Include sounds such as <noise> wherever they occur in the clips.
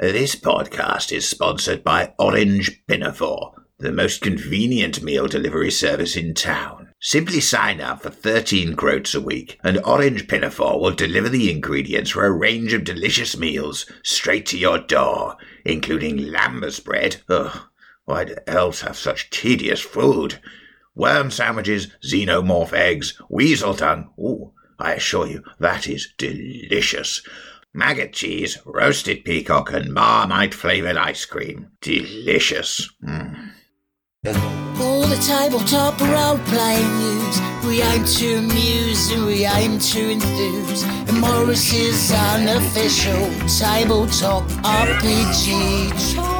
This podcast is sponsored by Orange Pinafore, the most convenient meal delivery service in town. Simply sign up for 13 groats a week, and Orange Pinafore will deliver the ingredients for a range of delicious meals straight to your door, including lembas bread. Ugh, why'd else have such tedious food? Worm sandwiches, xenomorph eggs, weasel tongue. Ooh, I assure you, that is delicious maggot cheese, roasted peacock, and marmite flavoured ice cream. Delicious. Mm. All the tabletop role playing news. We aim to amuse and we aim to enthuse. And Morris's unofficial tabletop RPG.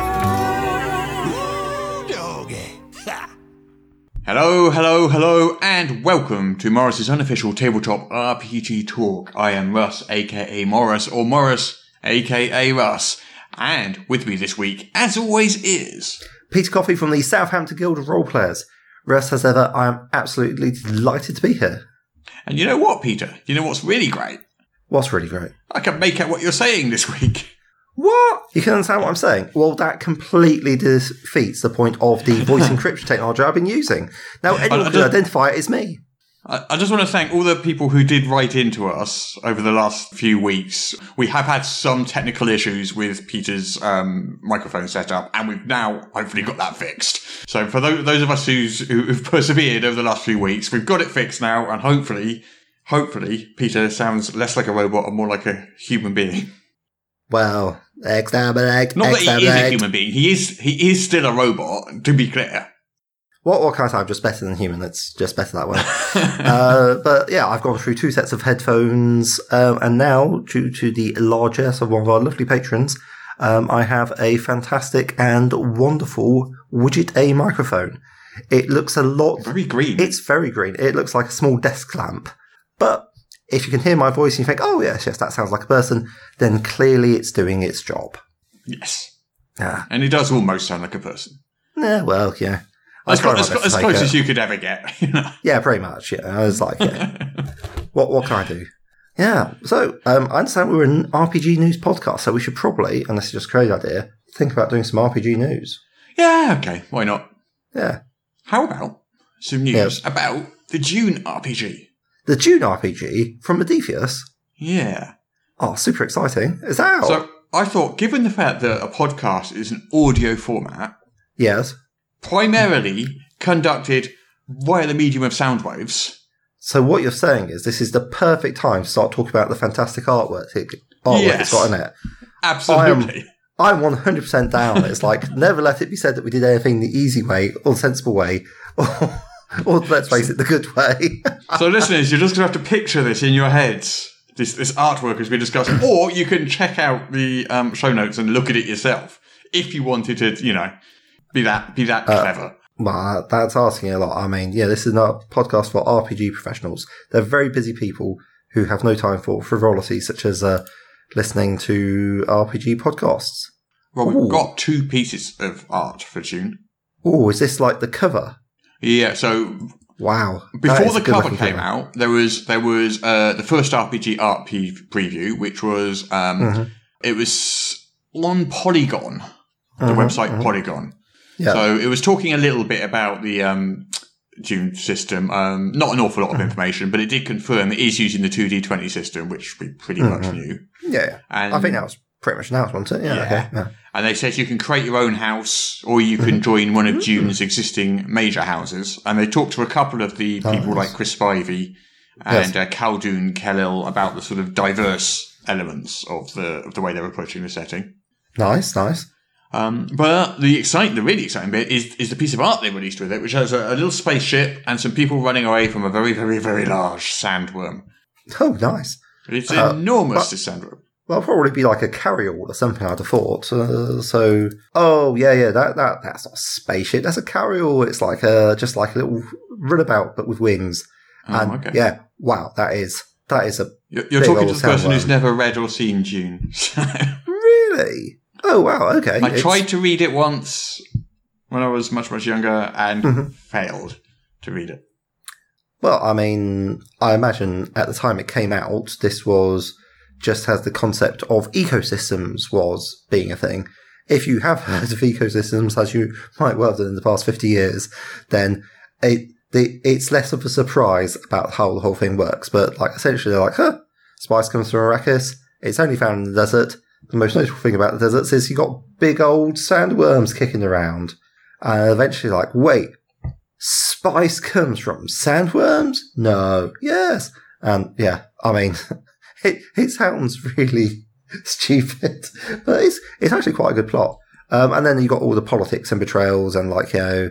Hello, hello, hello, and welcome to Morris's unofficial tabletop RPG talk. I am Russ, aka Morris, or Morris, aka Russ. And with me this week, as always, is. Peter Coffey from the Southampton Guild of Roleplayers. Russ, as ever, I am absolutely delighted to be here. And you know what, Peter? You know what's really great? What's really great? I can make out what you're saying this week. What? You can understand what I'm saying? Well, that completely defeats the point of the voice <laughs> encryption technology I've been using. Now, anyone can identify it as me. I, I just want to thank all the people who did write into us over the last few weeks. We have had some technical issues with Peter's um, microphone setup, and we've now hopefully got that fixed. So for those, those of us who's, who've persevered over the last few weeks, we've got it fixed now, and hopefully, hopefully, Peter sounds less like a robot and more like a human being. Well, exterminate. Not that he is a human being. He is. He is still a robot. To be clear. What, what can I say? Just better than human. That's just better that way. <laughs> uh, but yeah, I've gone through two sets of headphones, um, and now, due to the largesse of one of our lovely patrons, um, I have a fantastic and wonderful Widget A microphone. It looks a lot very green. It's very green. It looks like a small desk lamp, but if you can hear my voice and you think, oh, yes, yes, that sounds like a person, then clearly it's doing its job. Yes. Yeah. And it does almost sound like a person. Yeah, well, yeah. As, as, as close as you could ever get. <laughs> You know? Yeah, pretty much. Yeah, I was like, yeah. <laughs> what what can I do? Yeah. So um, I understand we're an RPG news podcast, so we should probably, this is just a crazy idea, think about doing some RPG news. Yeah. Okay. Why not? Yeah. How about some news yeah. about the Dune RPG? The Dune RPG from Modiphius. Yeah. Oh, super exciting. Is that out? So I thought, given the fact that a podcast is an audio format, yes, primarily conducted via the medium of sound waves. So what you're saying is this is the perfect time to start talking about the fantastic artwork, it, artwork yes. it's got in it. Absolutely. I'm, I'm 100% down. it's like, <laughs> never let it be said that we did anything the easy way or the sensible way. or <laughs> <laughs> let's face it, the good way. <laughs> so, listeners, you're just going to have to picture this in your heads. This this artwork has been discussed, <laughs> or you can check out the um, show notes and look at it yourself if you wanted to, you know, be that be that uh, clever. Well, that's asking a lot. I mean, yeah, this is not a podcast for RPG professionals. They're very busy people who have no time for frivolity, such as uh, listening to RPG podcasts. Well, we've Ooh. got two pieces of art for Dune. Oh, is this like the cover? Yeah, so wow. Before the cover came cover. out, there was there was uh, the first RPG art pre- preview, which was um, mm-hmm. it was on Polygon, the mm-hmm, website mm-hmm. Polygon. Yeah. So it was talking a little bit about the um, Dune system. Um, not an awful lot of mm-hmm. information, but it did confirm it is using the two D twenty system, which we pretty much mm-hmm. knew. Yeah, and I think that was pretty much announced, wasn't it? Yeah. yeah. Okay. Yeah. And they said you can create your own house or you can mm-hmm. join one of mm-hmm. Dune's existing major houses. And they talked to a couple of the people like Chris Spivey and yes. uh, Khaldoun Khelil about the sort of diverse elements of the of the way they're approaching the setting. Nice, nice. Um, but the exciting, the really exciting bit is is the piece of art they released with it, which has a, a little spaceship and some people running away from a very, very, very large sandworm. Oh, nice! It's uh, enormous, this sandworm. Well, probably be like a carryall or something. I'd have thought. Uh, so, oh yeah, yeah, that that that's not a spaceship. That's a carryall. It's like a just like a little runabout, but with wings. Oh, and okay. yeah, wow, that is that is a. You're, you're talking to the person who's never read or seen Dune. <laughs> really? Oh wow, okay. I it's... tried to read it once when I was much much younger and mm-hmm. failed to read it. Well, I mean, I imagine at the time it came out, this was just has the concept of ecosystems was being a thing. If you have heard of ecosystems, as you might well have done in the past 50 years, then it, the, it's less of a surprise about how the whole thing works. But like essentially they're like, huh, spice comes from Arrakis. It's only found in the desert. The most notable thing about the deserts is you got big old sandworms kicking around. And eventually like, wait, spice comes from sandworms? No. Yes. And yeah, I mean, <laughs> it, it sounds really <laughs> stupid, but it's, it's actually quite a good plot. Um, and then you got all the politics and betrayals and like, you know,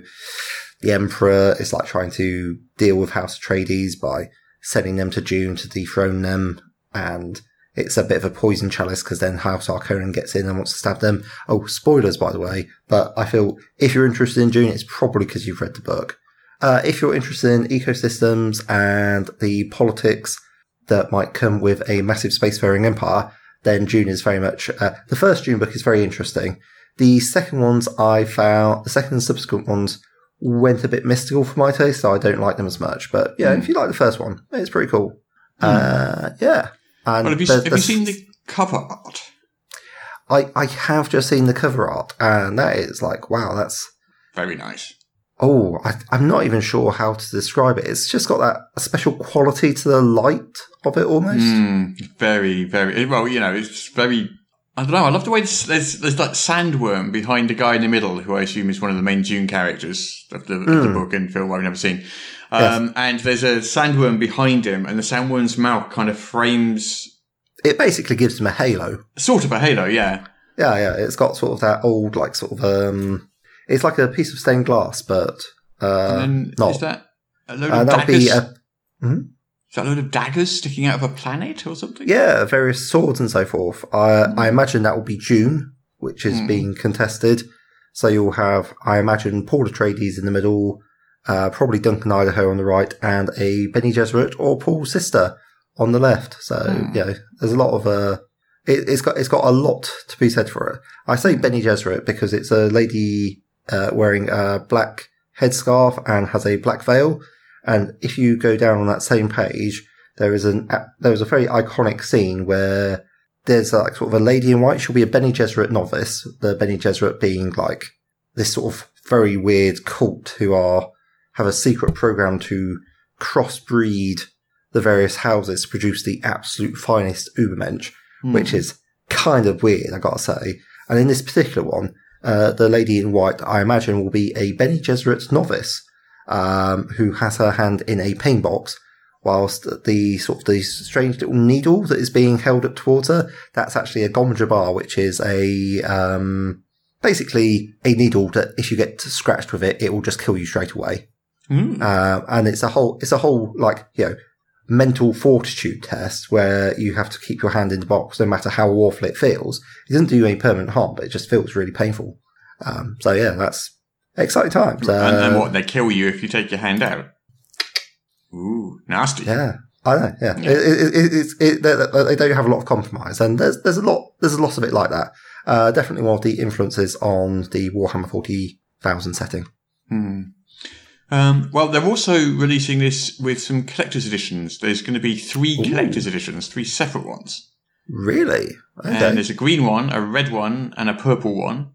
the emperor is like trying to deal with House Atreides by sending them to Dune to dethrone them. And it's a bit of a poison chalice because then House Harkonnen gets in and wants to stab them. Oh, spoilers, by the way. But I feel if you're interested in Dune, it's probably because you've read the book. Uh, if you're interested in ecosystems and the politics that might come with a massive spacefaring empire, then Dune is very much, uh, the first Dune book is very interesting. The second ones I found, the second and subsequent ones went a bit mystical for my taste, so I don't like them as much. But yeah, Mm. if you like the first one, it's pretty cool. Uh, yeah. And Well, have you, there's- have you seen the cover art? I, I have just seen the cover art, and that is like, wow, that's, Very nice. Oh, I, I'm not even sure how to describe it. It's just got that a special quality to the light of it almost. Mm, very, very. Well, you know, it's very. I don't know. I love the way there's, there's there's like sandworm behind the guy in the middle, who I assume is one of the main Dune characters of the, of the Mm. book and film I've never seen. Um, And there's a sandworm behind him, and the sandworm's mouth kind of frames It basically gives him a halo. sort of a halo. Yeah. Yeah, yeah. It's got sort of that old, like, sort of, um, it's like a piece of stained glass, but, uh, and then is that a load uh, of daggers? be, a, is that a load of daggers sticking out of a planet or something? yeah, various swords and so forth. I, I imagine that will be Dune, which is Mm. being contested. So you'll have, I imagine, Paul Atreides in the middle, uh, probably Duncan Idaho on the right, and a Bene Gesserit or Paul's sister on the left. So, Hmm. you know, there's a lot of, uh, it, it's got, it's got a lot to be said for it. I say Bene Gesserit because it's a lady, uh, wearing a black headscarf and has a black veil. And if you go down on that same page, there is an, there is a very iconic scene where there's like sort of a lady in white. She'll be a Bene Gesserit novice. The Bene Gesserit being like this sort of very weird cult who are, have a secret program to crossbreed the various houses to produce the absolute finest Ubermensch, Hmm. which is kind of weird, I gotta say. And in this particular one, uh, the lady in white, I imagine, will be a Bene Gesserit novice, um, who has her hand in a pain box, whilst the sort of the strange little needle that is being held up towards her, that's actually a Gom which is a, um, basically a needle that if you get scratched with it, it will just kill you straight away. Hmm. Uh, and it's a whole, it's a whole, like, you know, mental fortitude test where you have to keep your hand in the box no matter how awful it feels. It doesn't do you any permanent harm, but it just feels really painful. Um, so yeah, that's exciting times. and, and Uh, what? They kill you if you take your hand out. Ooh, nasty. Yeah. I know, yeah. Yeah. It, it, it, it's it, they, they don't have a lot of compromise, and there's there's a lot there's a lot of it like that. Uh, definitely one of the influences on the Warhammer forty thousand setting. Hmm. Um, well, they're also releasing this with some collector's editions. There's going to be three Ooh. collector's editions, three separate ones. Really? And Okay. there's a green one, a red one, and a purple one.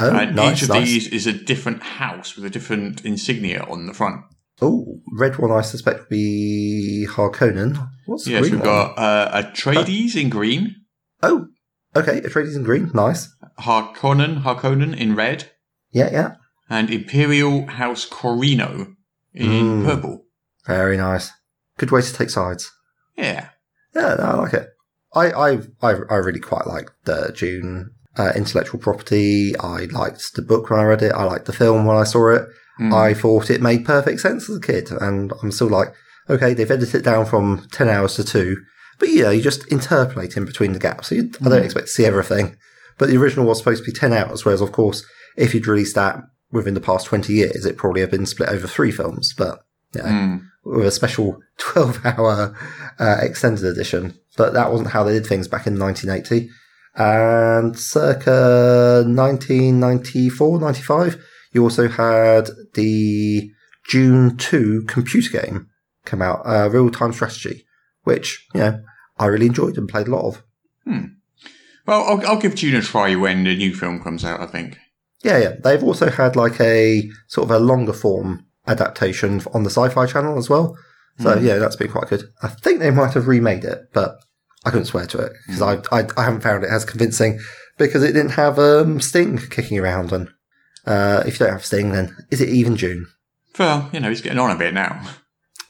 Oh, and nice, each of nice. these is a different house with a different insignia on the front. Oh, red one I suspect would be Harkonnen. What's the yes, green we've one? got uh, Atreides in green, Oh, okay. Atreides in green. Nice. Harkonnen, Harkonnen in red, Yeah, yeah. And Imperial House Corrino in Mm. purple. Very nice. Good way to take sides. Yeah. Yeah, no, I like it. I, I, I, I really quite like the Dune uh, intellectual property. I liked the book when I read it. I liked the film when I saw it. Mm. I thought it made perfect sense as a kid, and I'm still like, okay, they've edited it down from ten hours to two, but you know, you just interpolate in between the gaps. So you, I don't Mm. expect to see everything. But the original was supposed to be ten hours, whereas of course, if you'd released that within the past twenty years, it probably have been split over three films. But yeah, Mm. with a special <laughs> 12 hour uh, extended edition. But that wasn't how they did things back in 1980. And circa 1994, 95, you also had the Dune 2 computer game come out, uh, real time strategy, which, you know, I really enjoyed and played a lot of. Well, I'll, I'll give Dune a try when the new film comes out. I think. Yeah, yeah. They've also had like a sort of a longer form adaptation on the Sci-Fi Channel as well. So yeah, that's been quite good. I think they might have remade it, but I couldn't swear to it because I, I I haven't found it as convincing because it didn't have um, Sting kicking around. And uh, if you don't have Sting, then is it even Dune? Well, you know, he's getting on a bit now.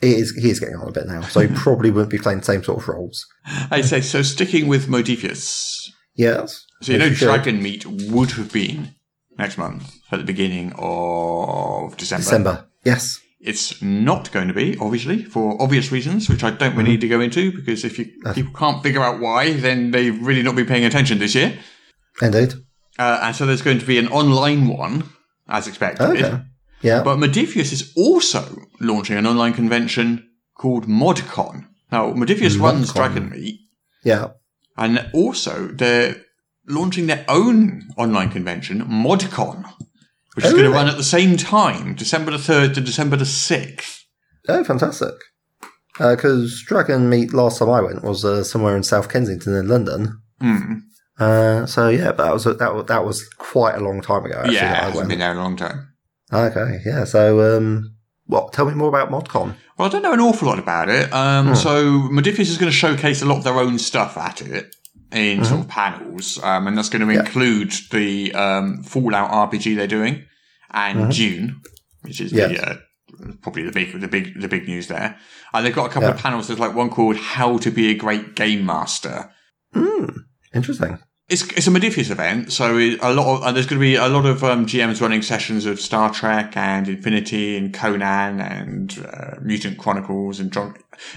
He is he is getting on a bit now, so he <laughs> probably wouldn't be playing the same sort of roles. I say so. Sticking with Modiphius. Yes. So you know, should. Dragonmeet would have been next month at the beginning of December. December. Yes. It's not going to be, obviously, for obvious reasons, which I don't really need to go into because if you people can't figure out why, then they've really not been paying attention this year. Indeed. Uh, and so there's going to be an online one, as expected. Okay. Yeah. But Modiphius is also launching an online convention called ModCon. Now, Modiphius runs. Dragonmeet, yeah. and also they're launching their own online convention, ModCon, which is Oh, going to run at the same time, December the 3rd to December the 6th. Oh, fantastic. Because Dragonmeet last time I went was uh, somewhere in South Kensington in London. Hmm. Uh, so yeah, but that was that was, that was quite a long time ago. Actually, yeah, I went. been there a long time. Okay, yeah. So, um, what? Tell me more about ModCon. Well, I don't know an awful lot about it. Um, Hmm. So Modiphius is going to showcase a lot of their own stuff at it in sort Mm-hmm. of panels, um, and that's going to include the um, Fallout RPG they're doing and Dune, which is the, Mm-hmm. Uh, probably the big, the big, the big news there. And they've got a couple of panels. There's like one called "How to Be a Great Game Master." Hmm. Interesting. It's it's a Modiphius event, so a lot of and there's going to be a lot of um, GMs running sessions of Star Trek and Infinity and Conan and uh, Mutant Chronicles and John.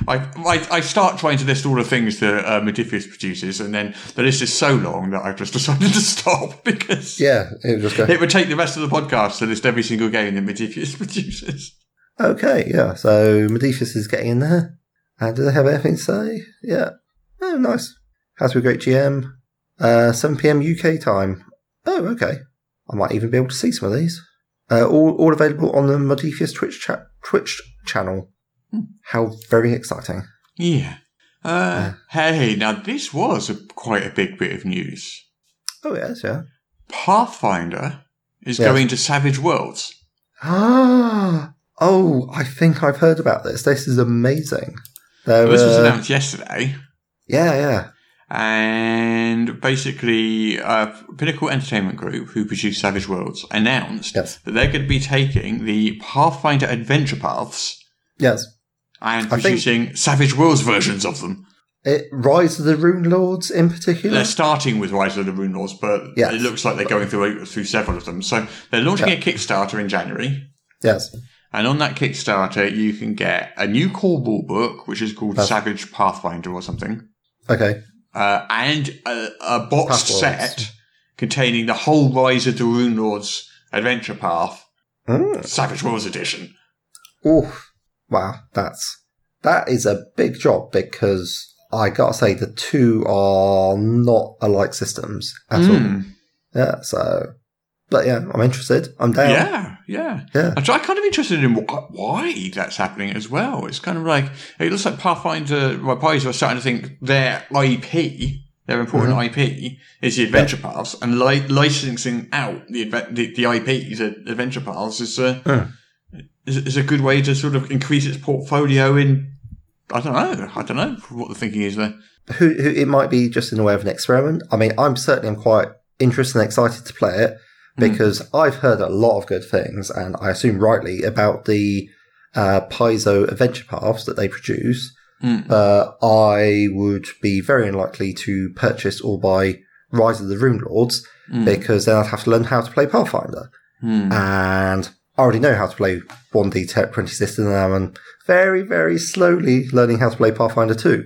I, I I start trying to list all the things that uh, Modiphius produces, and then the list is so long that I've just <laughs> decided to stop because Yeah, it just go. it would take the rest of the podcast to list every single game that Modiphius <laughs> produces. Okay, yeah. So Modiphius is getting in there. And do they have anything to say? Yeah. Oh, nice. Has to be a great GM. Uh, 7 p.m. UK time. Oh, okay. I might even be able to see some of these. Uh, all, all available on the Modiphius Twitch chat Twitch channel. How very exciting. Yeah. Uh, Hey, now this was a, quite a big bit of news. Oh, yes, yeah. Pathfinder is Yes. going to Savage Worlds. Ah, oh, I think I've heard about this. This is amazing. There, This was announced yesterday. yeah, yeah. And basically, uh, Pinnacle Entertainment Group, who produced Savage Worlds, announced Yes. that they're going to be taking the Pathfinder adventure paths Yes. And I producing Savage Worlds versions of them. It, Rise of the Runelords in particular. They're starting with Rise of the Runelords, but Yes. it looks like they're going through through several of them. So they're launching Yeah. a Kickstarter in January. Yes. And on that Kickstarter, you can get a new core rule book, which is called That's- Savage Pathfinder or something. Okay. uh, and a, a set containing the whole Rise of the Runelords adventure path, Mm. Savage Worlds edition. Oof. Wow. That's that is a big job because I gotta say the two are not alike systems at all. Hmm. Yeah. So, but yeah, I'm interested. I'm down. Yeah, yeah. Yeah. I'm kind of interested in wh- why that's happening as well. It's kind of like it looks like Pathfinder. Well, Paizo are starting to think their IP, their important Mm-hmm. IP, is the adventure paths, and li- licensing out the, the the IPs, the adventure paths, is a Mm. Is, is a good way to sort of increase its portfolio in. I don't know. I don't know what the thinking is there. who, who it might be just in the way of an experiment. I mean, I'm certainly I'm quite interested and excited to play it because I've heard a lot of good things, and I assume rightly about the uh, Paizo adventure paths that they produce. Mm. Uh, I would be very unlikely to purchase or buy Rise of the Runelords Mm. because then I'd have to learn how to play Pathfinder, Hmm. and I already know how to play 1D twenty system, now, and I'm very, very slowly learning how to play Pathfinder 2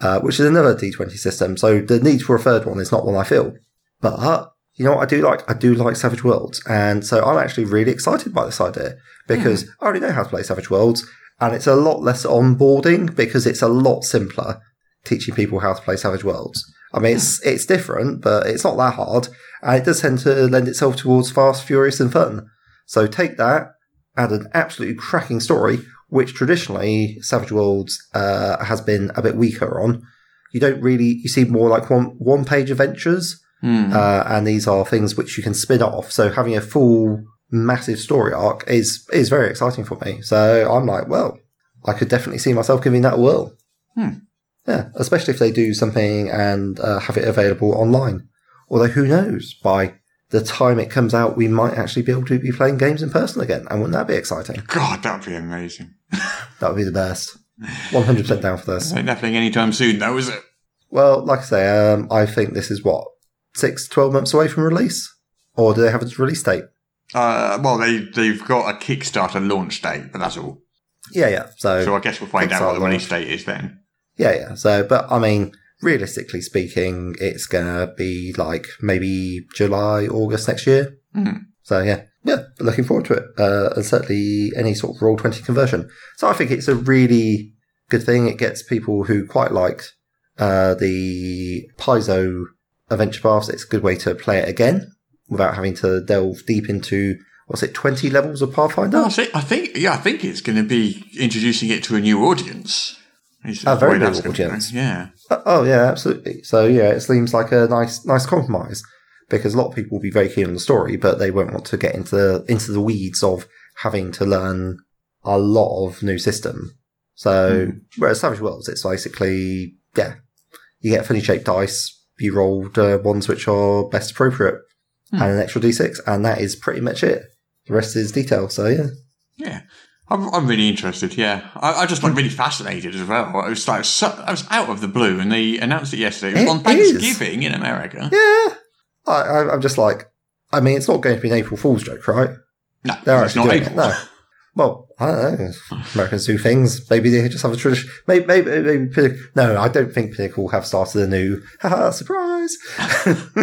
uh, which is another D20 system. So the need for a third one is not one I feel. But you know what I do like? I do like Savage Worlds. And so I'm actually really excited by this idea because I already know how to play Savage Worlds and it's a lot less onboarding because it's a lot simpler teaching people how to play Savage Worlds. I mean, it's, it's different, but it's not that hard. And it does tend to lend itself towards fast, furious and fun. So take that, add an absolutely cracking story, which traditionally Savage Worlds uh, has been a bit weaker on. you don't really, you see more like one, one page adventures. Uh, and these are things which you can spin off. So having a full massive story arc is, is very exciting for me. So I'm like, well, I could definitely see myself giving that a whirl. Yeah, especially if they do something and uh, have it available online. Although who knows, by the time it comes out, we might actually be able to be playing games in person again. And wouldn't that be exciting? God, that'd be amazing. <laughs> That would be the best. 100% down for this. Ain't happening anytime soon, though, is it? Well, like I say, um, I think this is what, six, 12 months away from release? Or do they have a release date? Uh, well, they they've got a Kickstarter launch date, but that's all. Yeah, yeah. So, So I guess we'll find out what the Kickstarter release date is then. yeah, yeah. So, but I mean, realistically speaking, it's gonna be like maybe July, August next year. Mhm. So yeah, yeah, looking forward to it. Uh, and certainly any sort of roll twenty conversion. So I think it's a really good thing. It gets people who quite liked uh, the Paizo adventure paths. It's a good way to play it again without having to delve deep into what's it, twenty levels of Pathfinder. No, I think, I think, yeah, I think it's going to be introducing it to a new audience. Is A very way new that's gonna go. audience. Yeah. Uh, Oh yeah, absolutely. So yeah, it seems like a nice, nice compromise because a lot of people will be very keen on the story, but they won't want to get into the, into the weeds of having to learn a lot of new system. So whereas Savage Worlds, it's basically yeah, you get funny shaped dice, you rolled uh, ones which are best appropriate, and an extra d6, and that is pretty much it. The rest is detail. So yeah, Yeah. I'm, I'm really interested, yeah. I, I just like really fascinated as well. I was like, so, I was out of the blue and they announced it yesterday. It It on is. Thanksgiving in America. yeah. I, I, I'm just like, I mean, it's not going to be an April Fool's joke, right? No, They're it's not doing April. it. No. <laughs> Well, I don't know. Americans do things. Maybe they just have a tradition. Maybe, maybe, maybe Pinnacle. No, I don't think Pinnacle have started a new <laughs> surprise. <laughs>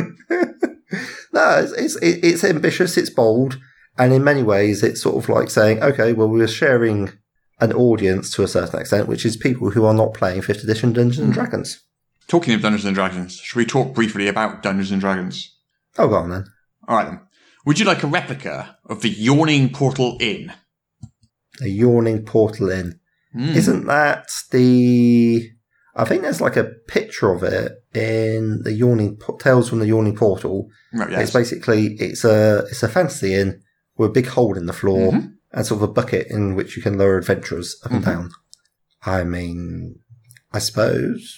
no, it's, it's it's ambitious. It's bold, and in many ways, it's sort of like saying, okay, well, we're sharing an audience to a certain extent, which is people who are not playing Fifth Edition Dungeons and Dragons. Talking of Dungeons and Dragons, should we talk briefly about Dungeons and Dragons? Oh, go on then. All right then. Would you like a replica of the Yawning Portal Inn? A yawning portal Inn. Hmm. Isn't that the? I think there's like a picture of it in the yawning tales from the yawning portal. Right, It's basically it's a it's a fantasy inn with a big hole in the floor Mhm. and sort of a bucket in which you can lower adventurers up and Mhm. down. I mean, I suppose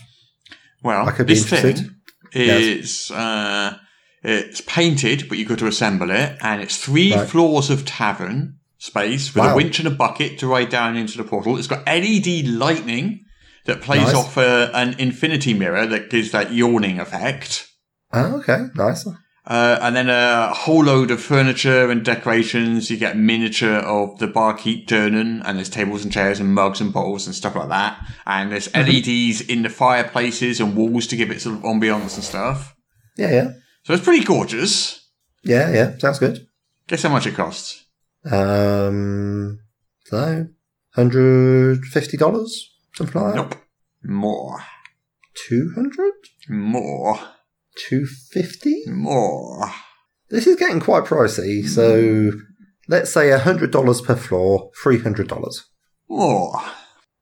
Well, I could be this interested. thing is uh, it's painted, but you've got to assemble it, and it's three Right. floors of tavern space with a winch and a bucket to ride down into the portal. It's got LED lightning that plays Nice. off uh, an infinity mirror that gives that yawning effect. Oh, okay, nice. Uh, and then a whole load of furniture and decorations. You get miniature of the barkeep turning, and there's tables and chairs and mugs and bottles and stuff like that. And there's Mm-hmm. LEDs in the fireplaces and walls to give it sort of ambiance and stuff. Yeah, yeah, So it's pretty gorgeous. yeah, yeah. Sounds good. Guess how much it costs? Um, so hundred fifty dollars, something like that. Nope. More. Two hundred. More. 250 More. this is getting quite pricey so let's say $100 per floor $300 More.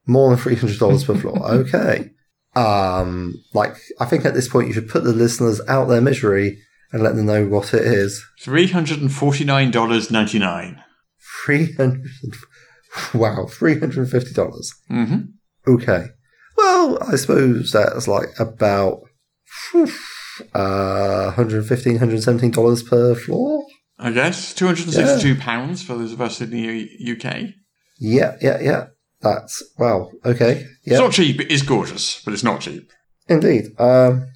more than $300 per floor <laughs> okay um like i think at this point you should put the listeners out their misery and let them know what it is $349.99. 300 wow $350 Mm-hmm. okay well i suppose that's like about uh 115 117 dollars per floor I guess. £262 for those of us in the UK. Yeah, yeah, yeah. That's wow. Okay, yeah. It's not cheap, it is gorgeous, but it's not cheap. indeed. Um,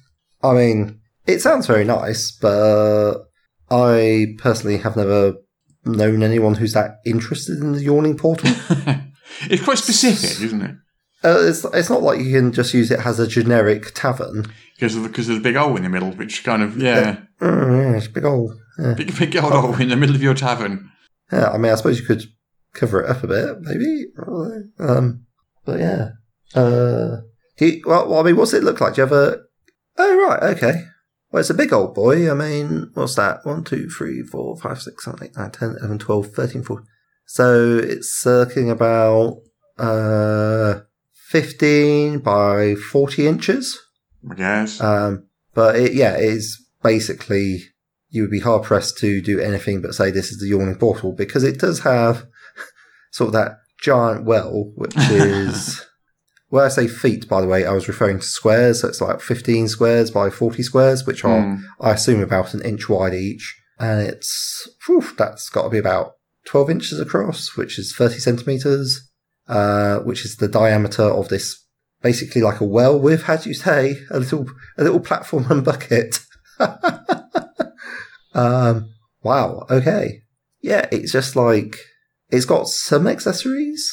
I mean, it sounds very nice, but I personally have never known anyone who's that interested in the yawning portal. <laughs> it's quite specific, isn't it? uh, it's it's not like you can just use it as a generic tavern. Because of the, because of the big hole in the middle, which kind of, yeah, Mm, yeah, it's big old. Yeah. big, big old hole in the middle of your tavern. yeah, I mean, I suppose you could cover it up a bit, maybe. Um, but yeah. Uh, you, well, well, I mean, what's it look like? Do you have a? Oh right, okay. Well, it's a big old boy. I mean, what's that? 1, 2, 3, 4, 5, 6, 7, 8, 9, 10, 11, 12, 13, 14. So it's circling about uh, 15 by 40 inches. I guess. Um, but it, yeah, it is basically you would be hard pressed to do anything but say this is the yawning portal because it does have <laughs> sort of that giant well, which <laughs> is when I say feet, by the way, I was referring to squares. So it's like 15 squares by 40 squares, which are, Hmm. I assume, about an inch wide each. And it's, whew, that's got to be about 12 inches across, which is 30 centimeters, uh, which is the diameter of this, basically like a well with, how do you say, a little, a little platform <laughs> and bucket. <laughs> um, wow. Okay. Yeah. It's just like, it's got some accessories.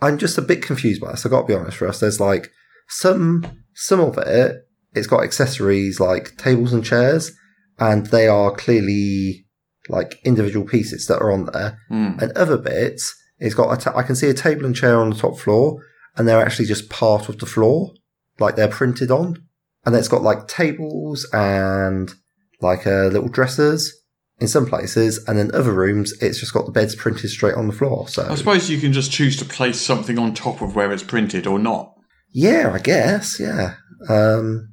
I'm just a bit confused by this. I got to be honest for us. There's like some some of it. It's got accessories like tables and chairs, and they are clearly like individual pieces that are on there. Hmm. And other bits, it's got a ta- I can see a table and chair on the top floor, and they're actually just part of the floor, like they're printed on. And it's got like tables and like uh, little dressers in some places, and in other rooms, it's just got the beds printed straight on the floor. So I suppose you can just choose to place something on top of where it's printed or not. Yeah, I guess. Yeah. Um,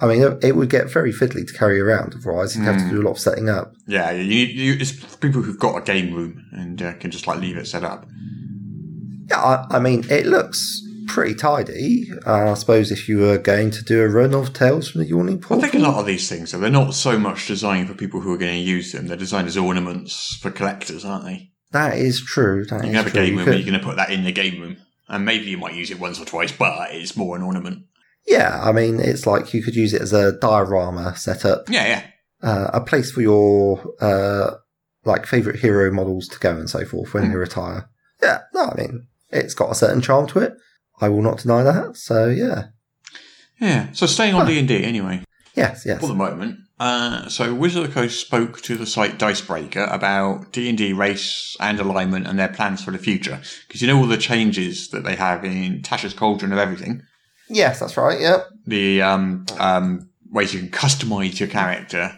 I mean, it, would get very fiddly to carry around. Otherwise, you'd have to do a lot of setting up. Yeah, you, you, it's people who've got a game room and uh, can just like leave it set up. Yeah, I, I mean, it looks pretty tidy. Uh, I suppose if you were going to do a run of Tales from the Yawning Portal. I think a lot of these things, though, they're not so much designed for people who are going to use them. They're designed as ornaments for collectors, aren't they? that is true. That You is can have a true. game You room could- where you're going to put that in the game room. And maybe you might use it once or twice, but it's more an ornament. yeah, I mean, it's like you could use it as a diorama setup, Yeah, yeah. uh, a place for your uh, like favorite hero models to go and so forth when Hmm. you retire. Yeah, no, I mean, it's got a certain charm to it. I will not deny that. So yeah, Yeah. So staying on D&D anyway. yes, yes. for the moment. Uh, so Wizard of the Coast spoke to the site Dicebreaker about D&D race and alignment and their plans for the future. Because you know all the changes that they have in Tasha's Cauldron of Everything? Yes, that's right. Yep. The um, um, ways you can customize your character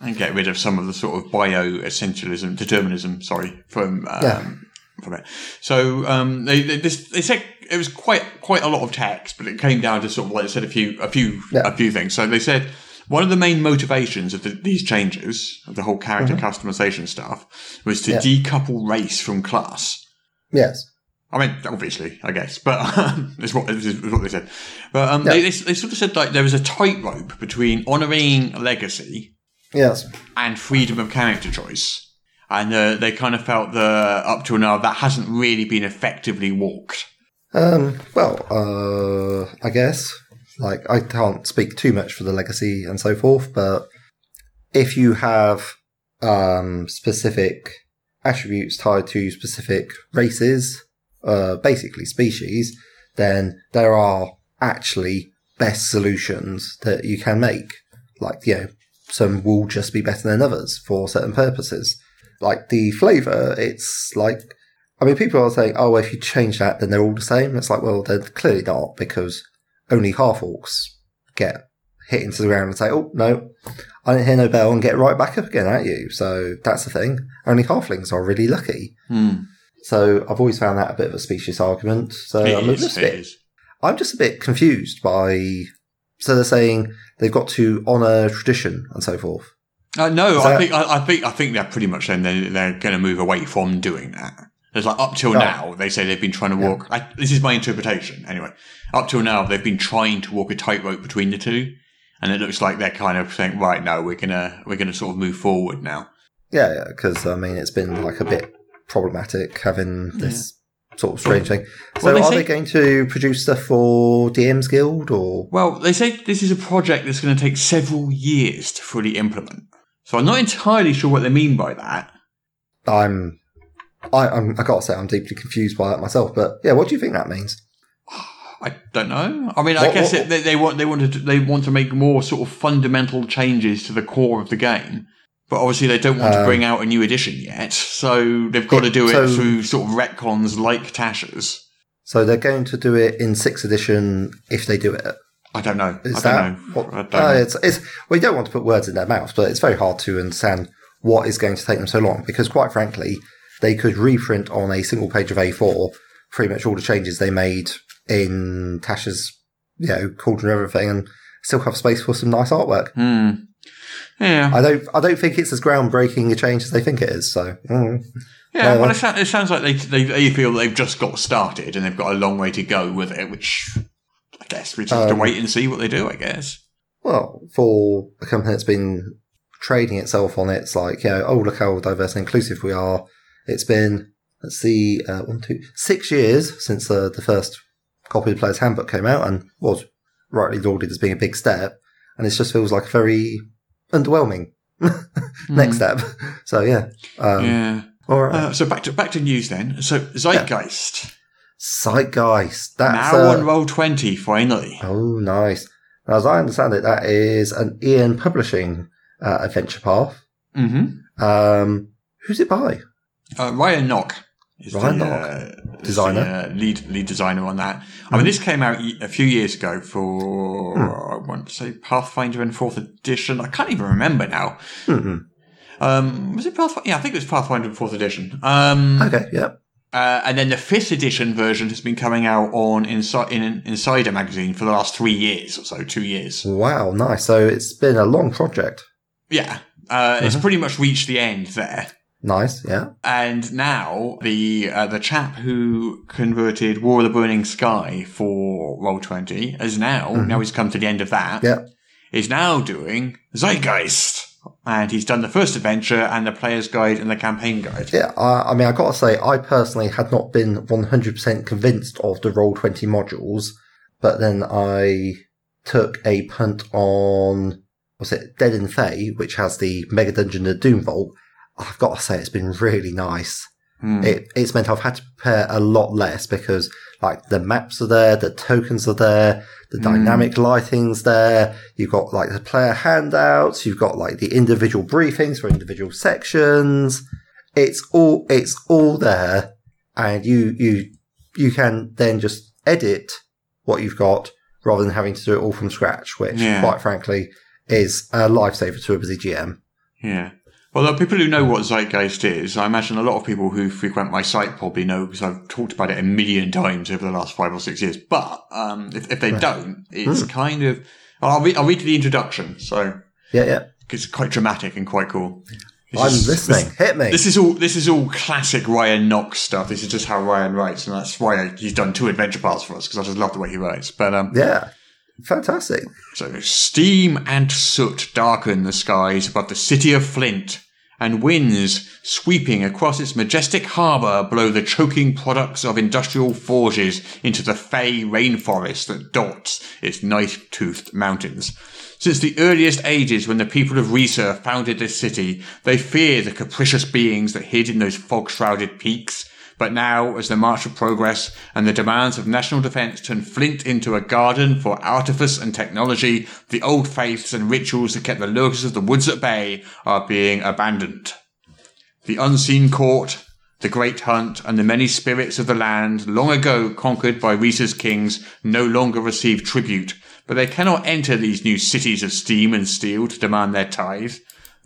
and get rid of some of the sort of bio-essentialism, determinism, sorry, from um, Yeah. From it. So um, they they, this, they said it was quite quite a lot of text, but it came down to sort of like I said a few a few Yeah. a few things. So they said one of the main motivations of the, these changes, of the whole character customization stuff, was to Mm-hmm. Yeah. decouple race from class. Yes. I mean, obviously, I guess, but <laughs> it's what is what they said. But um, Yeah. they, they, they sort of said like there was a tightrope between honouring legacy Yes. and freedom of character choice, and uh, they kind of felt that up till now that hasn't really been effectively walked. Um, well, uh, I guess, like, I can't speak too much for the legacy and so forth, but if you have, um, specific attributes tied to specific races, uh, basically species, then there are actually best solutions that you can make. Like, you know, some will just be better than others for certain purposes. Like the flavor, it's like I mean, people are saying, "Oh, well, if you change that, then they're all the same." It's like, well, they're clearly not because only half orcs get hit into the ground and say, "Oh no, I didn't hear no bell," and get right back up again at you. So that's the thing. Only halflings are really lucky. Hmm. So I've always found that a bit of a specious argument. So It I'm is, just a bit, is. I'm just a bit confused by. So they're saying they've got to honour tradition and so forth. Uh, no, I think I, I think I think they're pretty much saying they're, they're going to move away from doing that. It's like up till Oh. now, they say they've been trying to walk. I, this is my interpretation, anyway. Up till now, they've been trying to walk a tightrope between the two, and it looks like they're kind of saying, right, no, we're gonna we're gonna sort of move forward now. Yeah, yeah, because I mean, it's been like a bit problematic having this sort of strange thing. So, Well, they are say- they going to produce stuff for DM's Guild or? Well, they say this is a project that's going to take several years to fully implement. So I'm not entirely sure what they mean by that. I'm, I, I'm, I gotta say, I'm deeply confused by that myself. But yeah, what do you think that means? I don't know. I mean, I guess what- it, they, they want they want to they want to make more sort of fundamental changes to the core of the game, but obviously they don't want to Um, bring out a new edition yet. So they've got to it- do it so- through sort of retcons like Tasha's. So they're going to do it in sixth edition if they do it. I don't know. Is I that don't know. what? I don't uh, know. It's, it's, we don't want to put words in their mouths, but it's very hard to understand what is going to take them so long because, quite frankly, they could reprint on a single page of A4 pretty much all the changes they made in Tasha's, you know, Cauldron and everything, and still have space for some nice artwork. Hmm. Yeah. I don't I don't think it's as groundbreaking a change as they think it is. So mm. Yeah, Uh, well, it, sounds, it sounds like they, they they feel they've just got started and they've got a long way to go with it, which guess we just have to Um, wait and see what they do. I guess. well, for a company that's been trading itself on it's like, you know, oh look how diverse and inclusive we are. It's been let's see, uh, one, two, six years since the the first copy of the Player's Handbook came out and was rightly lauded as being a big step. And it just feels like a very underwhelming <laughs> next step. <laughs> So yeah. Um, Yeah. All right. Uh, so back to back to news then. So Zeitgeist Zeitgeist. That's now uh, on roll twenty finally. Oh, nice. Now, as I understand it, that is an EN Publishing uh, adventure path. Mm-hmm. Um, who's it by? Uh, Ryan Nock is Ryan the, Nock. uh, Designer. the, uh, lead lead designer on that. I mean, this came out a few years ago for I want to say Pathfinder and Fourth Edition. I can't even remember now. Mhm. Um, was it Pathfinder? Yeah, I think it was Pathfinder and Fourth Edition. Um, Okay, yeah. Uh, and then the fifth edition version has been coming out on Insi- in EN5ider magazine for the last three years or so, two years. Wow, nice. So it's been a long project. Yeah, uh, it's pretty much reached the end there. Nice, yeah. And now the uh, the chap who converted War of the Burning Sky for Roll Twenty is now now he's come to the end of that. Yeah. Is now doing Zeitgeist, and he's done the first adventure and the player's guide and the campaign guide. Yeah, I, I mean, I gotta say, I personally had not been 100% convinced of the Roll20 modules, but then I took a punt on, was it Dead in Thay, which has the Mega Dungeon and Doomvault. I've got to say, it's been really nice. Hmm. It, it's meant I've had to prepare a lot less because, like, the maps are there, the tokens are there, the dynamic lighting's there. You've got like the player handouts. You've got like the individual briefings for individual sections. It's all it's all there, and you you you can then just edit what you've got rather than having to do it all from scratch, which, Yeah. quite frankly, is a lifesaver to a busy GM. Yeah. Well, the people who know what Zeitgeist is, I imagine a lot of people who frequent my site probably know because I've talked about it a million times over the last five or six years. But um, if, if they don't, it's kind of. I'll read, I'll read the introduction. So Yeah, yeah. it's quite dramatic and quite cool. This I'm is- listening. This, Hit me. this is all. This is all classic Ryan Nock's stuff. This is just how Ryan writes, and that's why he's done two adventure parts for us because I just love the way he writes. But um, yeah, fantastic. so steam and soot darken the skies above the city of Flint, and winds sweeping across its majestic harbour blow the choking products of industrial forges into the fey rainforest that dots its knife-toothed mountains. Since the earliest ages when the people of Risur founded this city, they feared the capricious beings that hid in those fog-shrouded peaks. But now, as the march of progress and the demands of national defence turn Flint into a garden for artifice and technology, the old faiths and rituals that kept the lurkers of the woods at bay are being abandoned. The unseen court, the great hunt, and the many spirits of the land, long ago conquered by Risur's kings, no longer receive tribute, but they cannot enter these new cities of steam and steel to demand their tithe.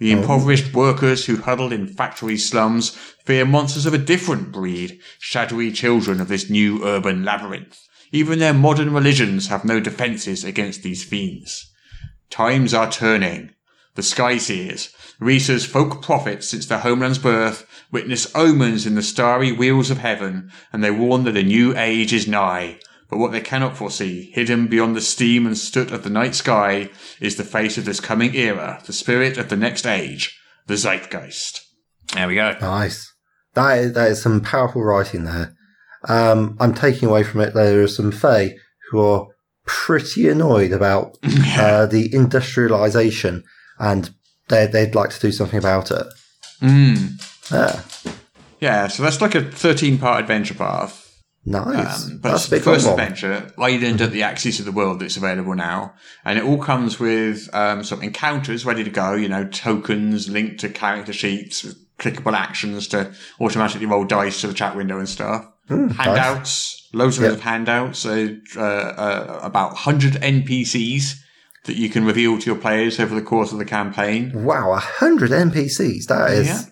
The impoverished workers who huddle in factory slums fear monsters of a different breed, shadowy children of this new urban labyrinth. Even their modern religions have no defences against these fiends. Times are turning. The Sky Seers, Risur's folk prophets since their homeland's birth, witness omens in the starry wheels of heaven, and they warn that a new age is nigh. But what they cannot foresee, hidden beyond the steam and soot of the night sky, is the face of this coming era, the spirit of the next age, the Zeitgeist. There we go. Nice. That is, that is some powerful writing there. Um, I'm taking away from it. There are some Fae who are pretty annoyed about <laughs> uh, the industrialization, and they they'd like to do something about it. Mm. Yeah, Yeah, so that's like a 13 part adventure path. Nice. Um, but That's it's the first one. adventure, Island at the Axis of the World, that's available now. And it all comes with um, some encounters ready to go, you know, tokens linked to character sheets, with clickable actions to automatically roll dice to the chat window and stuff. handouts, loads and Yep. loads of handouts, uh, uh, uh, about 100 NPCs that you can reveal to your players over the course of the campaign. Wow, a hundred NPCs. That is. Yeah.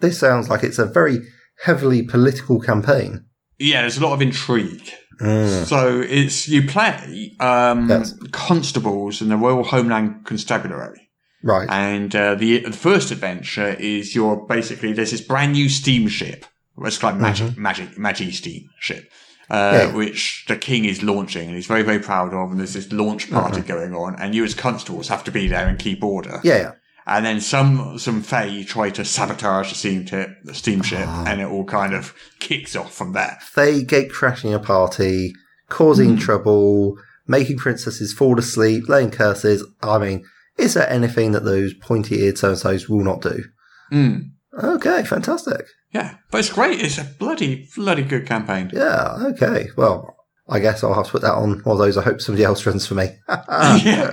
This sounds like it's a very heavily political campaign. Yeah, there's a lot of intrigue. Mm. So it's you play um, Yes. constables in the Royal Homeland Constabulary, Right. and uh, the, the first adventure is you're basically there's this brand new steamship. It's like magic, magic, magic steamship. Uh, Yeah. which the king is launching and he's very, very proud of. And there's this launch party going on and you as constables have to be there and keep order. Yeah, yeah. And then some, some Fae try to sabotage the steamship, the steamship Ah. and it all kind of kicks off from there. They gate crashing a party, causing Hmm. trouble, making princesses fall asleep, laying curses. I mean, is there anything that those pointy eared so and so's will not do? Mm. Okay, fantastic. Yeah, but it's great. It's a bloody, bloody good campaign. Yeah, okay. Well, I guess I'll have to put that on one of those I hope somebody else runs for me. <laughs> <laughs> yeah,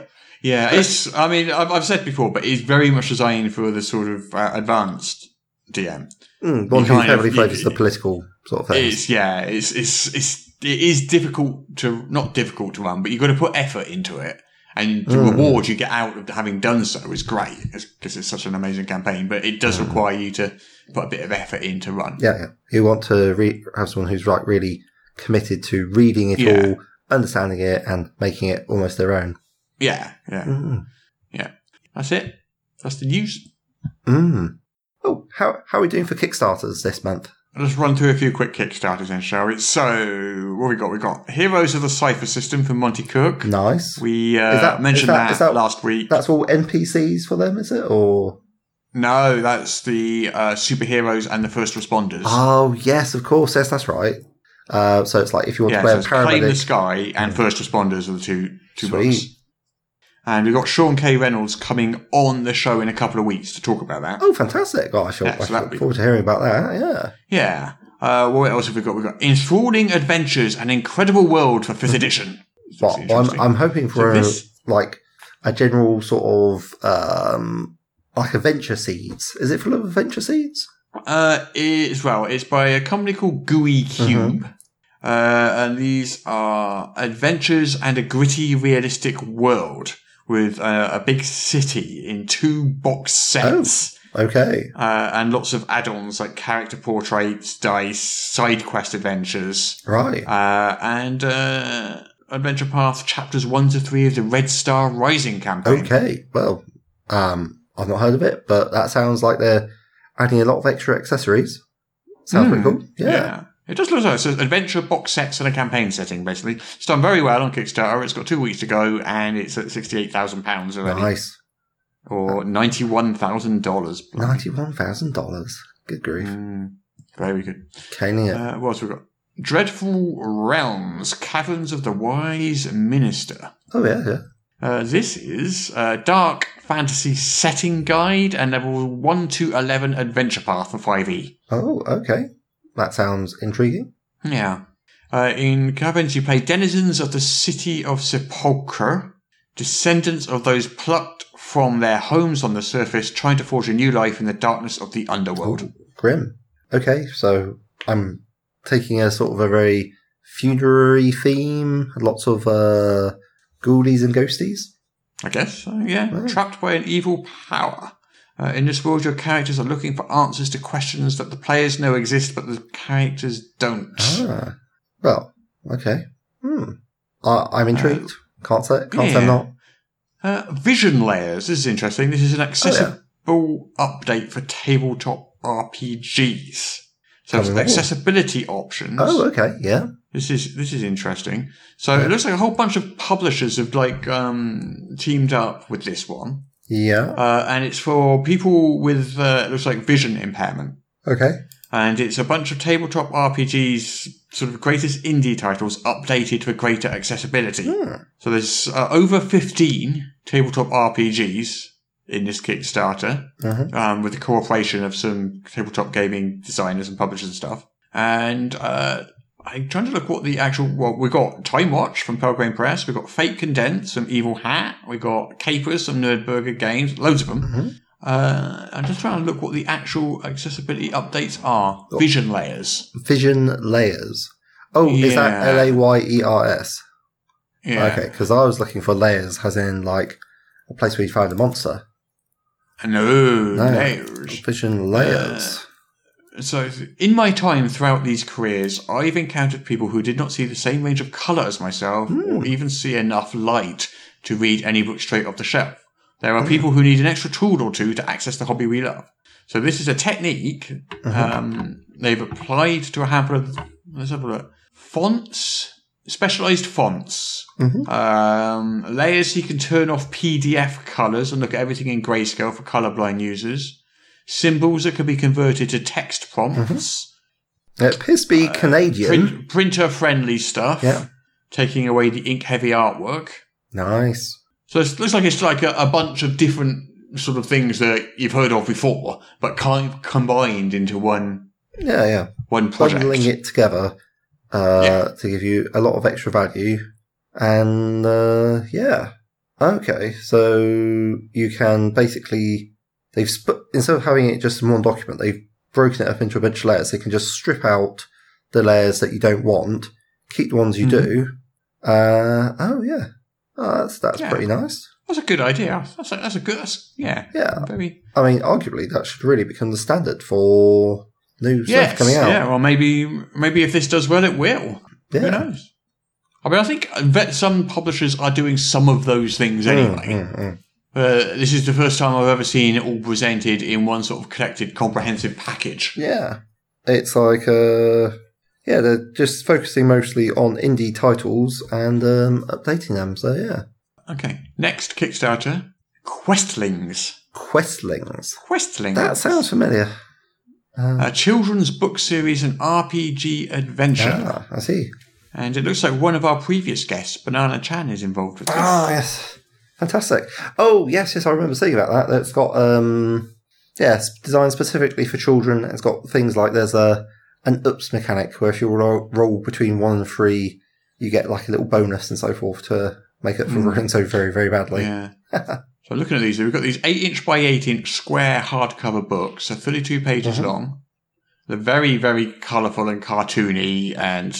yeah. It's. I mean, I've, I've said before, but it's very much designed for the sort of uh, advanced DM. Mm, one You who of- heavily focused the political sort of things. It's yeah. It's it's it's it is difficult to not difficult to run, but you've got to put effort into it. And the Mm. reward you get out of having done so is great because it's such an amazing campaign. But it does require you to put a bit of effort in to run. Mm. Yeah, yeah. You want to re- have someone who's like really committed to reading it Yeah. all, understanding it, and making it almost their own. Yeah, yeah, Mm. That's it. That's the news. Mm. Oh, how how are we doing for Kickstarters this month? I'll just run through a few quick Kickstarters then, shall we? So, what we got? We got Heroes of the Cipher System from Monte Cook. Nice. We uh, that- mentioned is that- that, is that- last week. That's all NPCs for them, is it? Or No, that's the uh, superheroes and the first responders. oh yes, of course, yes, that's right. Uh, so it's like if you want yeah, to play so a it's Claim the. Sky and First Responders are the two two Sweet. books. And we've got Sean K. Reynolds coming on the show in a couple of weeks to talk about that. Oh, fantastic! Oh, I shall, Yeah, I so shall look be- forward to hearing about that. Yeah. Yeah. Uh, what else have we got? We've got Enthralling Adventures and Incredible World for 5th edition. Well, I'm. I'm hoping for So a, this- like a general sort of um, like adventure seeds. Is it full of adventure seeds? Uh, it's well, it's by a company called Gooey Cube, uh, and these are adventures and a gritty, realistic world with uh, a big city in two box sets. Okay. Uh, and lots of add-ons like character portraits, dice, side quest adventures, Right. uh, and uh, Adventure Path chapters one to three of the Red Star Rising campaign. Okay. Well, um, I've not heard of it, but that sounds like they're adding a lot of extra accessories. Sounds pretty cool. Yeah. It does look like it's an adventure box sets and a campaign setting, basically. It's done very well on Kickstarter. It's got two weeks to go, and it's at sixty-eight thousand pounds already, Nice. or ninety-one thousand dollars. Ninety-one thousand dollars. Good grief. Very good. Caning it. Uh, what else we got? Dreadful Realms: Caverns of the Wise Minister. oh yeah, yeah. Uh, this is a dark fantasy setting guide and level one to eleven adventure path for five E. Oh, okay. That sounds intriguing. Yeah. Uh, in Caverns, you play denizens of the city of Sepulchre, descendants of those plucked from their homes on the surface, trying to forge a new life in the darkness of the underworld. Grim. Okay, so I'm taking a sort of a very funerary theme. Lots of uh, ghoulies and ghosties. I guess. So, yeah. Oh. Trapped by an evil power. Uh, in this world, your characters are looking for answers to questions that the players know exist, but the characters don't. Ah, well, okay. Hmm. I, I'm intrigued. can't say. Can't say yeah. I'm not. Uh, vision layers. This is interesting. This is an accessible update for tabletop RPGs. So it's Coming on. accessibility options. Oh, okay. Yeah. This is this is interesting. So it looks like a whole bunch of publishers have like um, teamed up with this one, Yeah. uh, and it's for people with uh, it looks like vision impairment, Okay. and it's a bunch of tabletop RPGs, sort of greatest indie titles updated for greater accessibility. Hmm. So there's uh, over fifteen tabletop RPGs in this Kickstarter, Mhm. um, with the cooperation of some tabletop gaming designers and publishers and stuff. And uh, I'm trying to look what the actual. Well, we got TimeWatch from Pelgrane Press. We've got Fate Condensed from Evil Hat. We've got Capers from Nerdburger Games. Loads of them. Mm-hmm. Uh, I'm just trying to look what the actual accessibility updates are. Oh. Vision layers. Vision layers. Oh, is that L A Y E R S? Yeah. Okay, because I was looking for layers, as in like a place where you find a monster. No, No. layers. Vision layers. So, in my time throughout these careers, I've encountered people who did not see the same range of colour as myself, or even see enough light to read any book straight off the shelf. There are people who need an extra tool or two to access the hobby we love. So, this is a technique um, they've applied to a handful of, let's have a look, fonts, specialised fonts, um, layers so you can turn off PDF colours and look at everything in grayscale for colourblind users symbols that can be converted to text prompts, It appears to be Canadian. print, printer friendly stuff, Yeah. taking away the ink heavy artwork. Nice. So it looks like it's like a, a bunch of different sort of things that you've heard of before, but kind of combined into one Yeah, yeah. one project. Bundling it together uh, Yeah. to give you a lot of extra value. And uh, yeah. Okay, so you can basically they've sp- instead of having it just in one document, they've broken it up into a bunch of layers. They can just strip out the layers that you don't want, keep the ones you do. Uh, oh yeah, oh, that's that's Yeah. pretty nice. That's a good idea. That's a, that's a good. That's, yeah. Yeah. Very. I mean, arguably that should really become the standard for new Yes. stuff coming out. Yeah. Well, maybe maybe if this does well, it will. Who knows? I mean, I think some publishers are doing some of those things anyway. Mm, mm. Uh, this is the first time I've ever seen it all presented in one sort of collected, comprehensive package. Yeah. It's like, uh, yeah, they're just focusing mostly on indie titles and um, updating them. So, yeah. Okay. Next Kickstarter Questlings. Questlings. Questlings. That sounds familiar. a children's book series and RPG adventure. Ah, I see. And it looks like one of our previous guests, Banana Chan, is involved with this. Ah, yes. Fantastic. Oh, yes, yes, I remember seeing about that. It's got, um, yeah, it's designed specifically for children. It's got things like there's a an ups mechanic where if you roll, roll between one and three, you get like a little bonus and so forth to make up for rolling so very, very badly. Yeah. <laughs> so looking at these, we've got these 8 inch by 8 inch square hardcover books, so 32 pages long. They're very, very colourful and cartoony and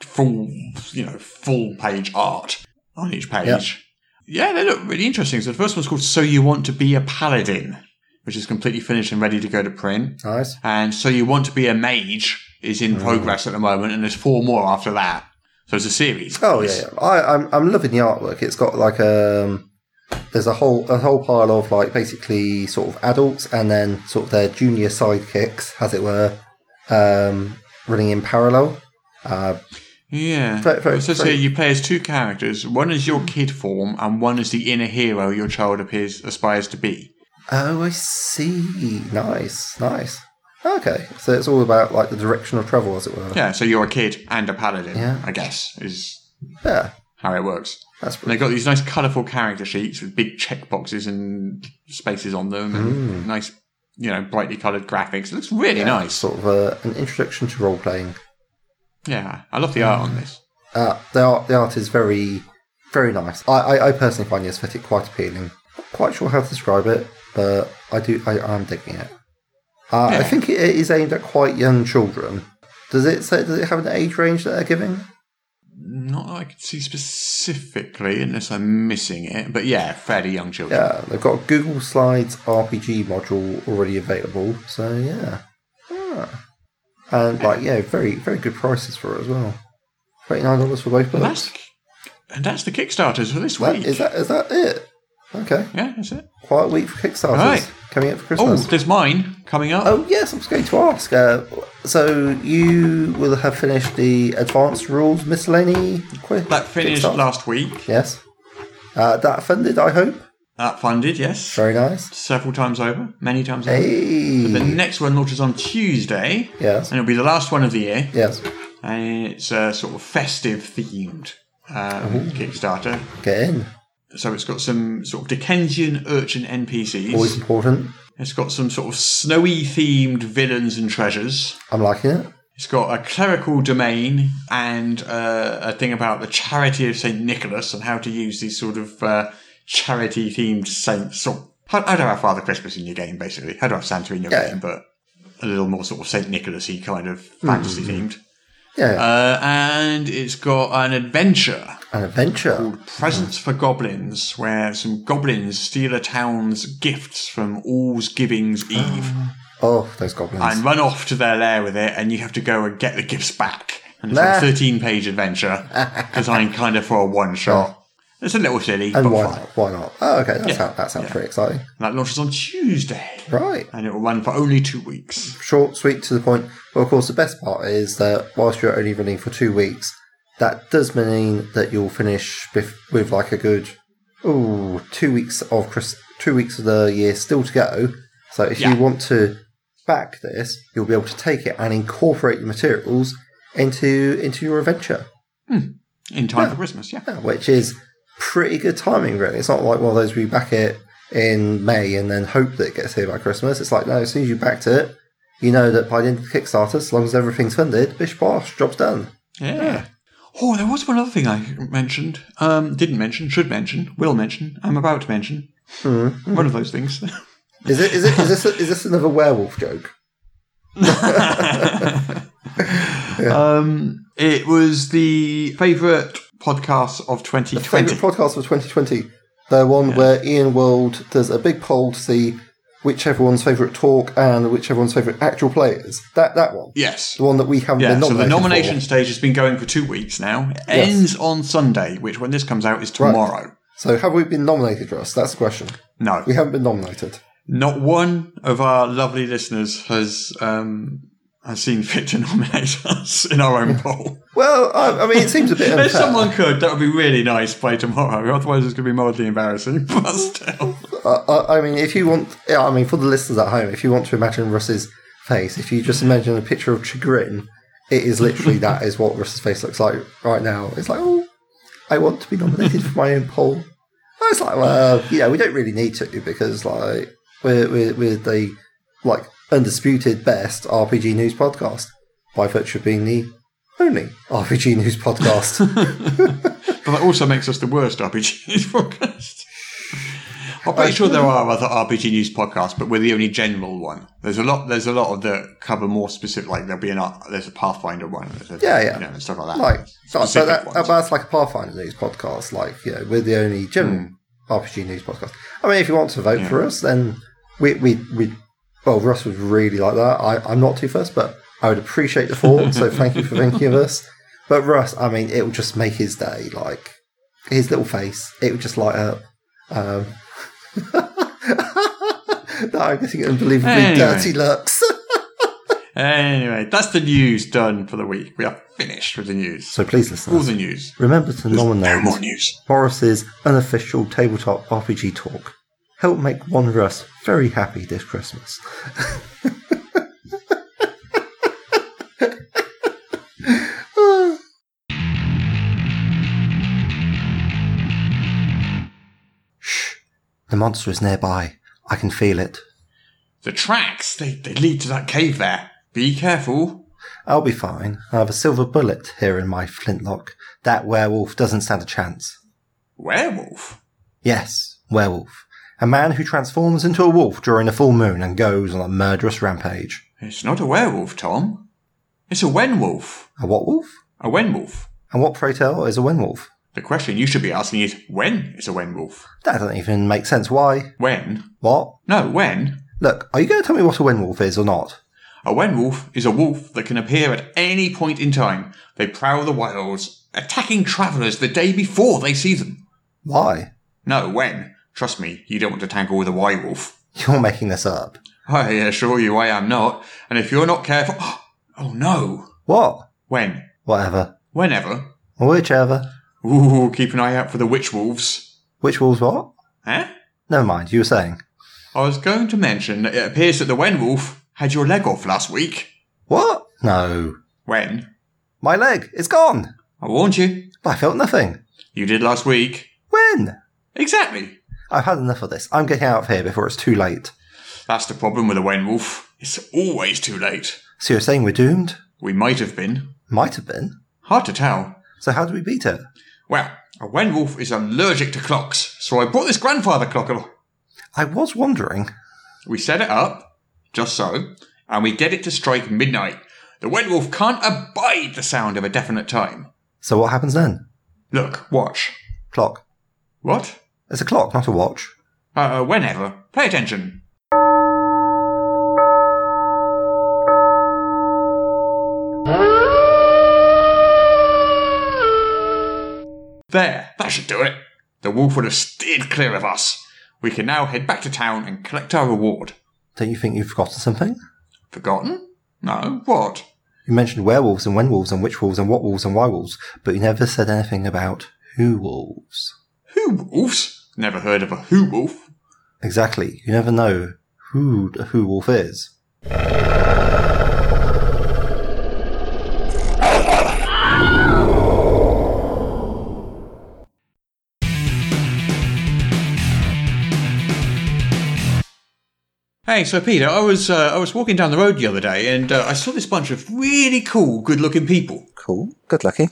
full, you know, full page art on each page. Yeah, they look really interesting. So the first one's called So You Want to Be a Paladin, which is completely finished and ready to go to print. Nice. And So You Want to Be a Mage is in progress at the moment, and there's four more after that. So it's a series. Oh yeah, yeah. I, I'm I'm loving the artwork. It's got like um, there's a whole a whole pile of like basically sort of adults and then sort of their junior sidekicks, as it were, um, running in parallel. Uh, Yeah. Very- very- it says very- here you play as two characters. One is your kid form, and one is the inner hero your child appears aspires to be. oh, I see. Nice, nice. Okay, so it's all about like the direction of travel, as it were. Yeah, so you're a kid and a paladin, Yeah. I guess, is Yeah, how it works. that's And they've got these nice colourful character sheets with big check boxes and spaces on them, and nice, you know, brightly coloured graphics. It looks really Hmm. yeah, nice. Sort of uh, an introduction to role playing. Yeah, I love the art on this. Uh, the art, the art is very, very nice. I, I, I personally find the aesthetic quite appealing. Quite sure how to describe it, but I do. I, I'm digging it. Uh, I think it is aimed at quite young children. Does it say? Does it have an age range that they're giving? Not that I can see specifically, unless I'm missing it, but yeah, fairly young children. Yeah, they've got a Google Slides RPG module already available. So yeah, Ah. And like yeah, very very good prices for it as well. Twenty nine dollars for both And books. that's, and that's the Kickstarters for this That, week. is that is that it? Okay, yeah, that's it. Quiet week for Kickstarters Right. coming up for Christmas. Oh, there's mine coming up. Oh yes, I was going to ask. Uh, so you will have finished the advanced rules miscellany quiz. that finished last week. Yes. Uh, that funded, I hope. That funded, yes. Very nice. Several times over, many times over. Hey. The next one launches on Tuesday, Yes. and it'll be the last one of the year. Yes. And it's a sort of festive themed um, Kickstarter. Get in. So it's got some sort of Dickensian urchin NPCs. Always important. It's got some sort of snowy themed villains and treasures. I'm liking it. It's got a clerical domain and uh, a thing about the charity of St. Nicholas and how to use these sort of uh, charity themed saints. So, how, how I have Father Christmas in your game, basically. How do I have Santa in your Yeah. game, but a little more sort of St. Nicholas y kind of fantasy themed. Yeah. Uh, and it's got an adventure An adventure. called Presents for Goblins, where some goblins steal a town's gifts from All's Giving's Eve. <gasps> Oh, those goblins. and run off to their lair with it, and you have to go and get the gifts back. And it's Nah. a 13 page adventure <laughs> designed kind of for a one shot. It's a little silly, and why fun. not? Why not? Oh, okay. That, Yeah. sound, that sounds Yeah. pretty exciting. That launches on Tuesday, Right. and it will run for only two weeks. Short, sweet, to the point. But of course, the best part is that whilst you're only running for two weeks, that does mean that you'll finish bef- with like a good, ooh, two weeks of Chris- two weeks of the year still to go. So if Yeah. you want to back this, you'll be able to take it and incorporate the materials into into your adventure, hmm. In time for Christmas, yeah. Yeah, which is pretty good timing. Really, it's not like one of those we back it in May and then hope that it gets here by Christmas. It's like no, as soon as you backed it, you know that by the end of the Kickstarter, as long as everything's funded, bish bosh, job's done. Yeah. Oh, there was one other thing I mentioned. Um, didn't mention, should mention, will mention, I'm about to mention. Mm-hmm. One of those things. <laughs> Is it? Is it? Is this? Is this another werewolf joke? <laughs> <laughs> um, it was the favourite podcast of 2020. Favorite podcast of 2020, the one where EN World does a big poll to see which everyone's favorite talk and which everyone's favorite actual players. That that one, yes. the one that we haven't Yeah, been so nominated the nomination for. stage has been going for two weeks now. It Yes. ends on Sunday, which when this comes out is tomorrow. So have we been nominated, Russ? That's the question. No, We haven't been nominated. not one of our lovely listeners has um, has seen fit to nominate us <laughs> in our own poll. Well, I, I mean, it seems a bit. If someone could, that would be really nice by tomorrow. Otherwise, it's going to be mildly embarrassing. <laughs> But still, uh, I mean, if you want, I mean, for the listeners at home, if you want to imagine Russ's face, if you just imagine a picture of chagrin, it is literally that is what Russ's face looks like right now. It's like, oh, I want to be nominated for my own poll. And It's like, well, you know, we don't really need to because, like, we're we're, we're the like undisputed best RPG news podcast by virtue of being the only RPG news podcast. <laughs> but that also makes us the worst RPG <laughs> news podcast. I'm pretty sure there are other RPG news podcasts, but we're the only general one. There's a lot. There's a lot of that cover more specific. Like there'll be an there's a Pathfinder one. A, Yeah, yeah. you know, and stuff like that. like so, so that, that's like a Pathfinder news podcast. Like you know, we're the only general hmm. RPG news podcast. I mean, if you want to vote for us, then we we we. Well, Russ would really like that. I, I'm not too first, but I would appreciate the thought. so thank you for thinking of us. But Russ, I mean, it would just make his day. Like his little face, it would just light up. Um, no, I'm getting unbelievably Anyway. dirty looks. <laughs> Anyway, that's the news done for the week. We are finished with the news. so please, listen. All the news. remember to No nominate more news. Morrus's unofficial tabletop RPG talk. Help make one of us very happy this Christmas. Shh. The monster is nearby. I can feel it. The tracks they, they lead to that cave there. Be careful. I'll be fine. I have a silver bullet here in my flintlock. That werewolf doesn't stand a chance. Werewolf. Yes, werewolf. A man who transforms into a wolf during a full moon and goes on a murderous rampage. It's not a werewolf, Tom. It's a wenwolf. A what wolf? A wenwolf. And what, pray tell, is a wenwolf? The question you should be asking is when is a wenwolf? That doesn't even make sense. Why? When? What? No, when? Look, are you going to tell me what a wenwolf is or not? A wenwolf is a wolf that can appear at any point in time. They prowl the wilds, attacking travellers the day before they see them. Why? No, when? Trust me, you don't want to tangle with a werewolf. <laughs> You're making this up. I assure you I am not. And if you're not careful. <gasps> Oh no. What? When? Whatever. Whenever. Whichever. Ooh, keep an eye out for the witch wolves. Witch wolves what? Eh? Never mind, you were saying. I was going to mention that it appears that the wenwolf had your leg off last week. What? No. When? My leg, it's gone. I warned you. But I felt nothing. You did last week. When? Exactly. I've had enough of this. I'm getting out of here before it's too late. That's the problem with a wenwolf. It's always too late. So you're saying we're doomed? We might have been. Might have been. Hard to tell. So how do we beat it? Well, a wenwolf is allergic to clocks, so I brought this grandfather clock. along. I was wondering. We set it up, just so, and we get it to strike midnight. The wenwolf can't abide the sound of a definite time. So what happens then? Look, watch. Clock. What? It's a clock, not a watch. Uh, uh, whenever. Pay attention. There, that should do it. The wolf would have steered clear of us. We can now head back to town and collect our reward. Don't you think you've forgotten something? Forgotten? No, what? You mentioned werewolves and when wolves and which wolves and what wolves and why wolves, but you never said anything about who wolves. Who wolves? Never heard of a who wolf. Exactly. You never know who the who wolf is. Hey, so Peter, I was uh, I was walking down the road the other day and uh, I saw this bunch of really cool, good-looking people. Cool. Good lucky.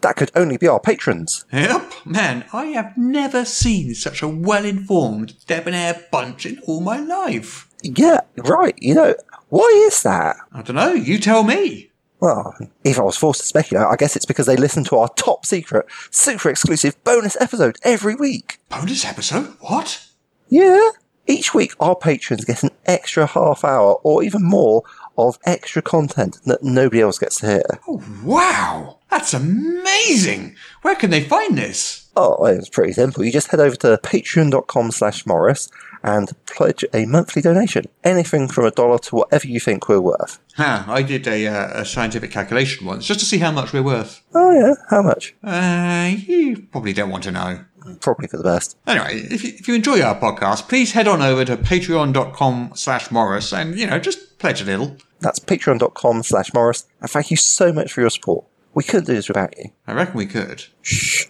That could only be our patrons. Yep, man, I have never seen such a well-informed, debonair bunch in all my life. Yeah, right. You know, why is that? I don't know. You tell me. Well, if I was forced to speculate, I guess it's because they listen to our top secret, super exclusive bonus episode every week. Bonus episode? What? Yeah. Each week, our patrons get an extra half hour or even more of extra content that nobody else gets to hear. Oh, wow, that's amazing. Where can they find this? Oh, it's pretty simple. You just head over to patreon.com slash Morrus and pledge a monthly donation. Anything from a dollar to whatever you think we're worth. Huh, I did a, uh, a scientific calculation once just to see how much we're worth. Oh yeah, how much? Uh, you probably don't want to know. Probably for the best. Anyway, if you, if you enjoy our podcast, please head on over to patreon.com slash Morrus and, you know, just pledge a little. That's patreon.com slash Morrus. And thank you so much for your support. We couldn't do this without you. I reckon we could. Shh.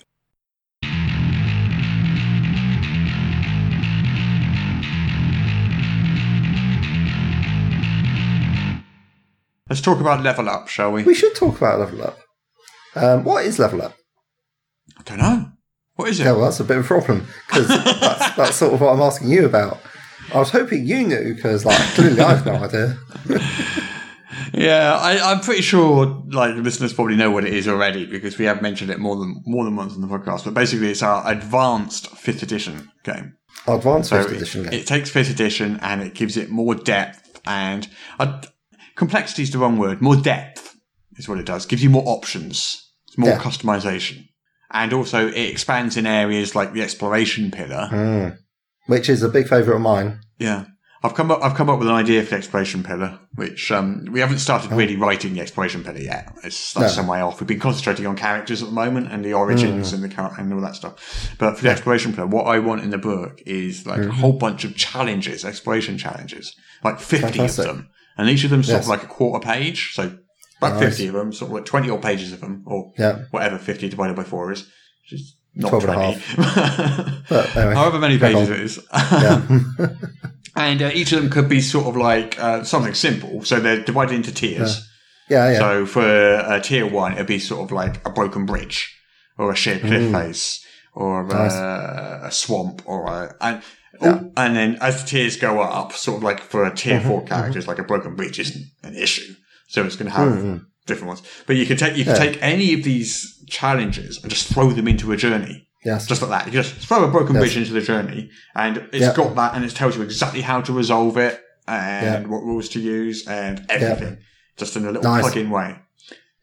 Let's talk about level up, shall we? We should talk about level up. Um, what is level up? I don't know. What is it? Yeah, well, that's a bit of a problem because <laughs> that's, that's sort of what I'm asking you about. I was hoping you knew because, like, clearly I have no idea. <laughs> Yeah, I, I'm pretty sure like listeners probably know what it is already because we have mentioned it more than more than once on the podcast. But basically, it's our advanced fifth edition game. Advanced So fifth edition it, game. it takes fifth edition and it gives it more depth and uh, complexity is the wrong word. More depth is what it does. Gives you more options. It's more Yeah. customization, and also it expands in areas like the exploration pillar. Mm. Which is a big favourite of mine. Yeah. I've come up. I've come up with an idea for the exploration pillar, which um, we haven't started really writing the exploration pillar yet. It's that's Oh. No. some way off. We've been concentrating on characters at the moment and the origins Mm. and the char- and all that stuff. But for the exploration pillar, what I want in the book is like Mm-hmm. a whole bunch of challenges, exploration challenges, like fifty Fantastic. of them, and each of them sort Yes. of like a quarter page. So about Nice. fifty of them, sort of like twenty odd pages of them, or Yeah. whatever fifty divided by four is, which is not 12 and a twenty. But <laughs> anyway, However many pages on. it is. Yeah. <laughs> <laughs> And uh, each of them could be sort of like uh, something simple. So they're divided into tiers. yeah, yeah. So for uh, tier one, it'd be sort of like a broken bridge or a sheer cliff face or Mm. Nice. uh, a swamp or a, and, oh, and then as the tiers go up, sort of like for a tier Mm-hmm, four characters, like a broken bridge isn't an issue. So it's going to have Mm-hmm. different ones. But you can take, you can Yeah. take any of these challenges and just throw them into a journey. Yes. Just like that. You just throw a broken Yes. bridge into the journey and it's Yeah. got that and it tells you exactly how to resolve it and Yeah. what rules to use and everything. Just in a little Nice. plug-in way.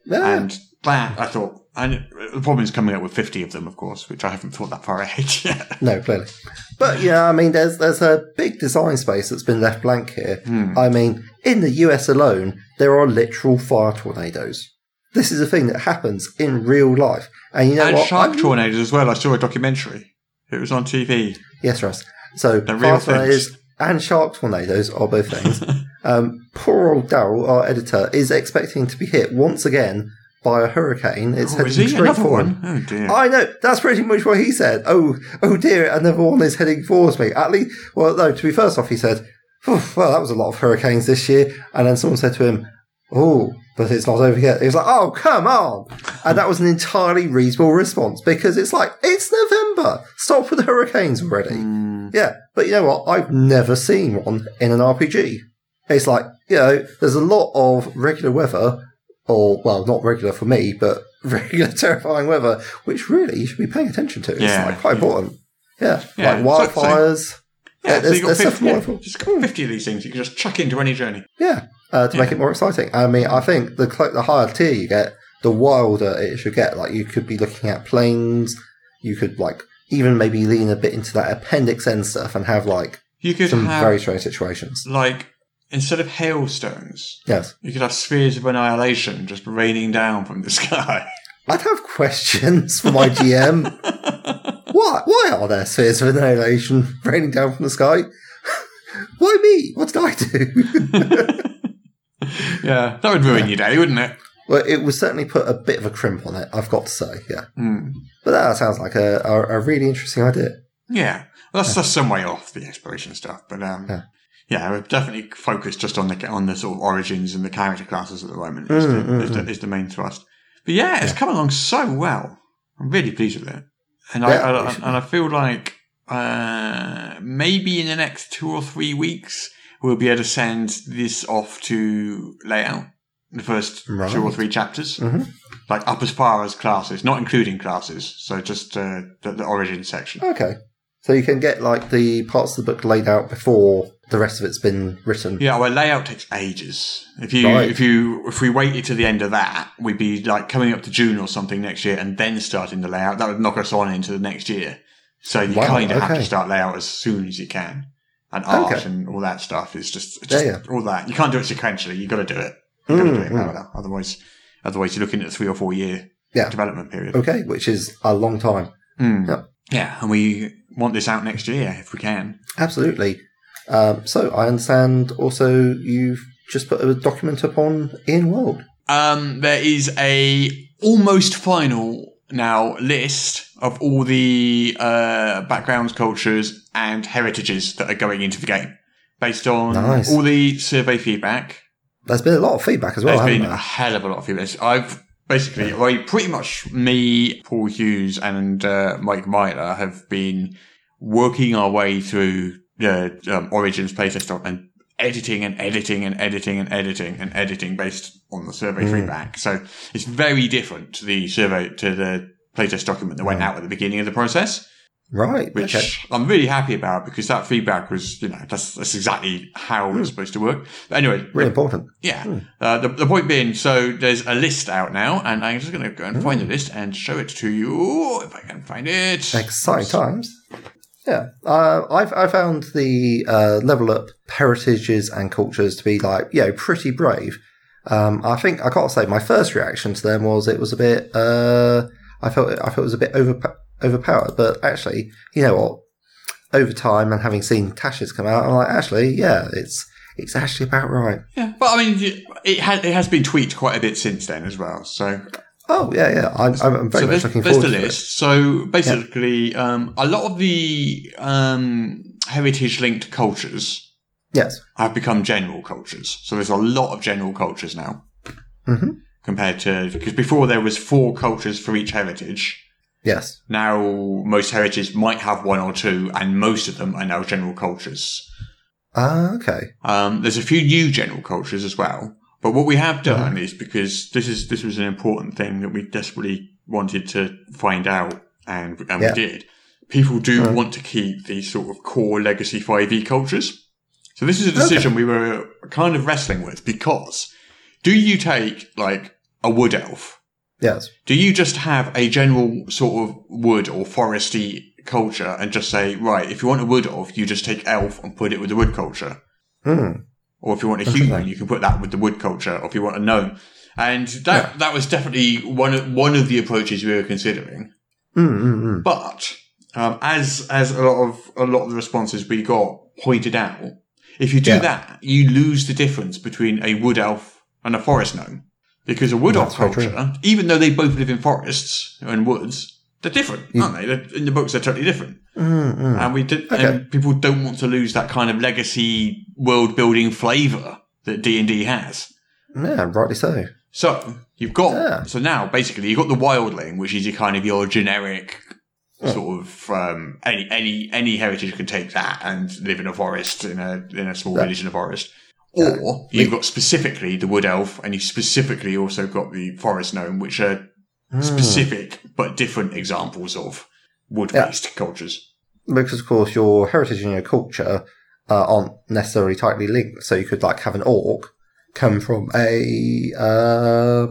yeah. And that, I thought, and the problem is coming up with 50 of them, of course, which I haven't thought that far ahead <laughs> yet. No, clearly. But yeah, I mean, there's there's a big design space that's been left blank here. Hmm. I mean, in the US alone, there are literal fire tornadoes. This is a thing that happens in real life, and you know and what? shark tornadoes as well. I saw a documentary. It was on TV. Yes, Russ. So They're real fire tornadoes and shark tornadoes are both things. <laughs> um, poor old Daryl, our editor, is expecting to be hit once again by a hurricane. It's Oh, heading is he? straight Another for him. one? Oh, dear. I know. That's pretty much what he said. Oh, oh dear, another one is heading towards me. At least, well, no. To be first off, he said, "Well, that was a lot of hurricanes this year." And then someone said to him, "Oh, but it's not over yet." He was like, "Oh, come on!" And that was an entirely reasonable response because it's like it's November. Stop with the hurricanes already. Mm. Yeah, but you know what? I've never seen one in an RPG. It's like you know, there's a lot of regular weather, or well, not regular for me, but <laughs> regular terrifying weather, which really you should be paying attention to. It's Yeah. like quite important. Yeah, Yeah, like so- so- wildfires. yeah, so you've got there's 50, stuff yeah, just got 50 of these things you can just chuck into any journey. Yeah, uh, to make it more exciting. I mean, I think the cl- the higher tier you get, the wilder it should get. Like you could be looking at planes. you could like even maybe lean a bit into that appendix N stuff and have like You could some have very strange situations. like instead of hailstones, Yes. you could have spheres of annihilation just raining down from the <laughs> sky. I'd have questions for my GM. <laughs> why? Why are there spheres of annihilation raining down from the sky? <laughs> why me? What did I do? <laughs> yeah, that would ruin your day, wouldn't it? well, it would certainly put a bit of a crimp on it. I've got to say, yeah. Hmm. But that sounds like a, a, a really interesting idea. Yeah, that's that's some way off the exploration stuff, but um, Yeah. yeah, we're definitely focused just on the on the sort of origins and the character classes at the moment. Is, Mm, the, mm, is, the, is the main thrust. But yeah, it's come along so well. I'm really pleased with it, and I, Yeah, I should and I feel like uh, maybe in the next two or three weeks we'll be able to send this off to layout the first Right. two or three chapters, Mhm. like up as far as classes, not including classes. So just uh, the, the origin section. Okay. So you can get like the parts of the book laid out before the rest of it's been written. Yeah, well, layout takes ages. If you Right. if you if we waited to the end of that, we'd be like coming up to June or something next year, and then starting the layout. That would knock us on into the next year. So you Wow, kind of have to start layout as soon as you can, and art Okay. and all that stuff is just, it's Yeah, just all that. You can't do it sequentially. You got to do it. You got to do it Mm, mm. Otherwise, otherwise you're looking at a three or four year Yeah. development period. Okay, which is a long time. Mm. Yep. Yeah, and we want this out next year if we can. Absolutely. Um, so I understand also you've just put a document up on EN World. Um, there is a almost final now list of all the uh, backgrounds, cultures, and heritages that are going into the game, based on Nice. all the survey feedback. There's been a lot of feedback as well, There's been a hell of a lot of feedback. I've basically, well, pretty much me, Paul Hughes, and uh, Mike Myler have been working our way through the um, Origins playtest and editing and editing and editing and editing and editing based on the survey Mm. feedback. So it's very different to the survey to the playtest document that went out at the beginning of the process Right. which okay. I'm really happy about because that feedback was, you know, that's, that's exactly how it's supposed to work. But anyway, Really important. yeah. Uh, the, the point being, so there's a list out now, and I'm just going to go and find the list and show it to you if I can find it. Exciting times. Yeah, uh, I've I found the uh, level up heritages and cultures to be like you know pretty brave. Um, I think I gotta say my first reaction to them was it was a bit. Uh, I felt I felt it was a bit over overpowered, but actually, you know what? Over time and having seen Tasha's come out, I'm like, actually, yeah, it's it's actually about right. Yeah, but I mean, it has it has been tweaked quite a bit since then as well. So Oh yeah, yeah, I'm, I'm very so much looking forward the to it. So basically, um, a lot of the um, heritage linked cultures Yes. have become general cultures. So there's a lot of general cultures now hmm compared to because before there was four cultures for each heritage. Yes. Now most heritages might have one or two, and most of them are now general cultures. Ah, okay. Um, there's a few new general cultures as well. But what we have done is because this is this was an important thing that we desperately wanted to find out, and and Yeah. we did. People do want to keep these sort of core legacy 5e cultures. So this is a decision we were kind of wrestling with because do you take like a wood elf? Yes. Do you just have a general sort of wood or foresty culture and just say, right, if you want a wood elf, you just take elf and put it with the wood culture? Hmm. Or if you want a human, you can put that with the wood culture. Or if you want a gnome, and that that was definitely one of one of the approaches we were considering. Mm, mm, mm. But um, as as a lot of a lot of the responses we got pointed out, if you do Yeah. that, you lose the difference between a wood elf and a forest gnome, because a wood elf That's very true. culture, even though they both live in forests and woods, they're different, aren't they? They're, in the books, they're totally different. Mm, mm. And we did, Okay. and people don't want to lose that kind of legacy world building flavour that D and D has. Yeah, rightly so. So you've got Yeah. so now basically you've got the wildling, which is your kind of your generic sort of um, any any any heritage can take that and live in a forest in a in a small Yeah. village in a forest. Or you've got specifically the wood elf, and you specifically also got the forest gnome, which are Hmm. specific but different examples of wood based cultures. Because of course your heritage and your culture uh, aren't necessarily tightly linked. So you could like have an orc come from a uh,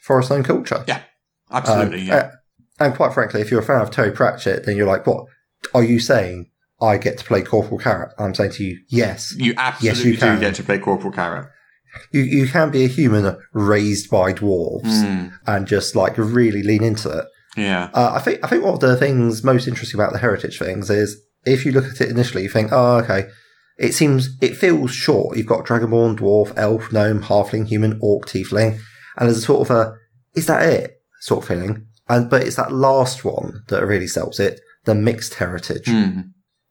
forest owned culture. Yeah, absolutely. Um, yeah. uh, And quite frankly, if you're a fan of Terry Pratchett, then you're like, what are you saying? I get to play Corporal Carrot. I'm saying to you, yes. You absolutely yes, you do can. get to play Corporal Carrot. You, you can be a human raised by dwarves Mm, and just like really lean into it. yeah. Uh, I think I think one of the things most interesting about the heritage things is if you look at it initially, you think, oh, okay, it seems it feels short. You've got dragonborn, dwarf, elf, gnome, halfling, human, orc, tiefling, and there's a sort of a is that it sort of feeling. And but it's that last one that really sells it, the mixed heritage. Mm.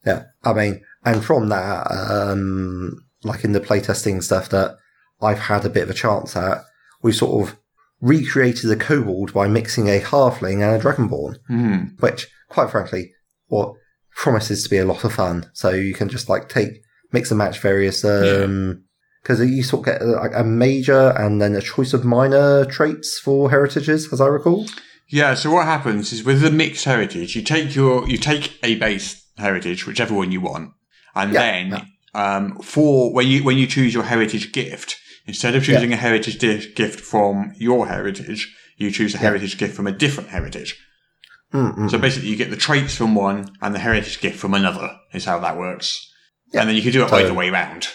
Yeah, I mean, and from that, um, like in the playtesting stuff that I've had a bit of a chance at, we sort of recreated a kobold by mixing a halfling and a dragonborn, Mm. which, quite frankly, what promises to be a lot of fun. So you can just like take mix and match various, um, because you sort of get like a major and then a choice of minor traits for heritages, as I recall. Yeah, so what happens is with the mixed heritage, you take your you take a base heritage, whichever one you want, and Yeah, then um, for when you when you choose your heritage gift, instead of choosing a heritage di- gift from your heritage, you choose a heritage gift from a different heritage. Mm-mm. So basically, you get the traits from one and the heritage gift from another. Is how that works. Yeah, and then you can do it totally. either way round.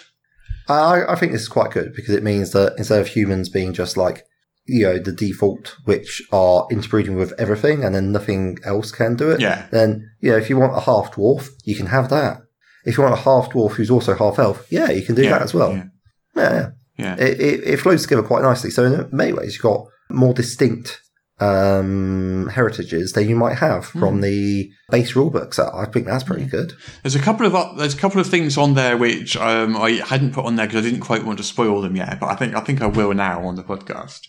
I, I think this is quite good because it means that instead of humans being just like, you know, the default, which are interbreeding with everything and then nothing else can do it, Yeah. then, you know, if you want a half dwarf, you can have that. If you want a half dwarf who's also half elf, yeah, you can do Yeah, that as well. yeah. Yeah, yeah. It, it, it flows together quite nicely. So in many ways, you've got more distinct um, heritages that you might have Hmm. from the base rulebook. So I think that's pretty good. There's a couple of uh, there's a couple of things on there which um, I hadn't put on there because I didn't quite want to spoil them yet, but I think I think I will now on the podcast.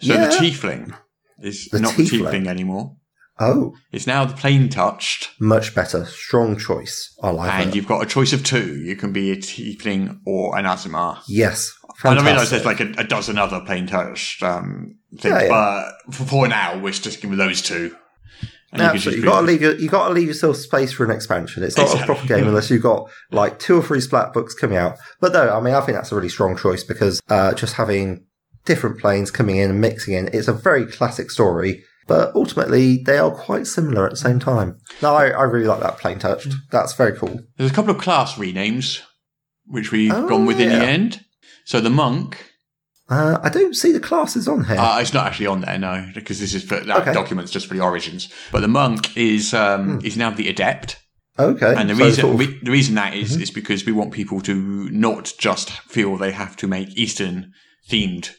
So Yeah. the tiefling is The not the tiefling. tiefling anymore. Oh, It's now the plane touched, much better. Strong choice. I like and it. you've got a choice of two. You can be a tiefling or an Aasimar. Yes. And I Fantastic. realise there's like a, a dozen other plane touched um, things, Yeah, yeah. but for, now we're sticking with those two. And absolutely. choose You got to leave your, you got to leave yourself space for an expansion. It's not Exactly. a proper game <laughs> unless you've got like two or three splat books coming out. But no, I mean, I think that's a really strong choice because uh, just having different planes coming in and mixing in, it's a very classic story. But ultimately, they are quite similar at the same time. No, I, I really like that plane touched. Mm. That's very cool. There's a couple of class renames which we've Oh, gone with in the end. So the monk Uh, I don't see the classes on here. Uh, it's not actually on there, no, because this is for that Okay. document's just for the origins. But the monk is um, is now the adept, okay. and the Hmm. so reason sort of- Mm-hmm. re- the reason that is is because we want people to not just feel they have to make Eastern themed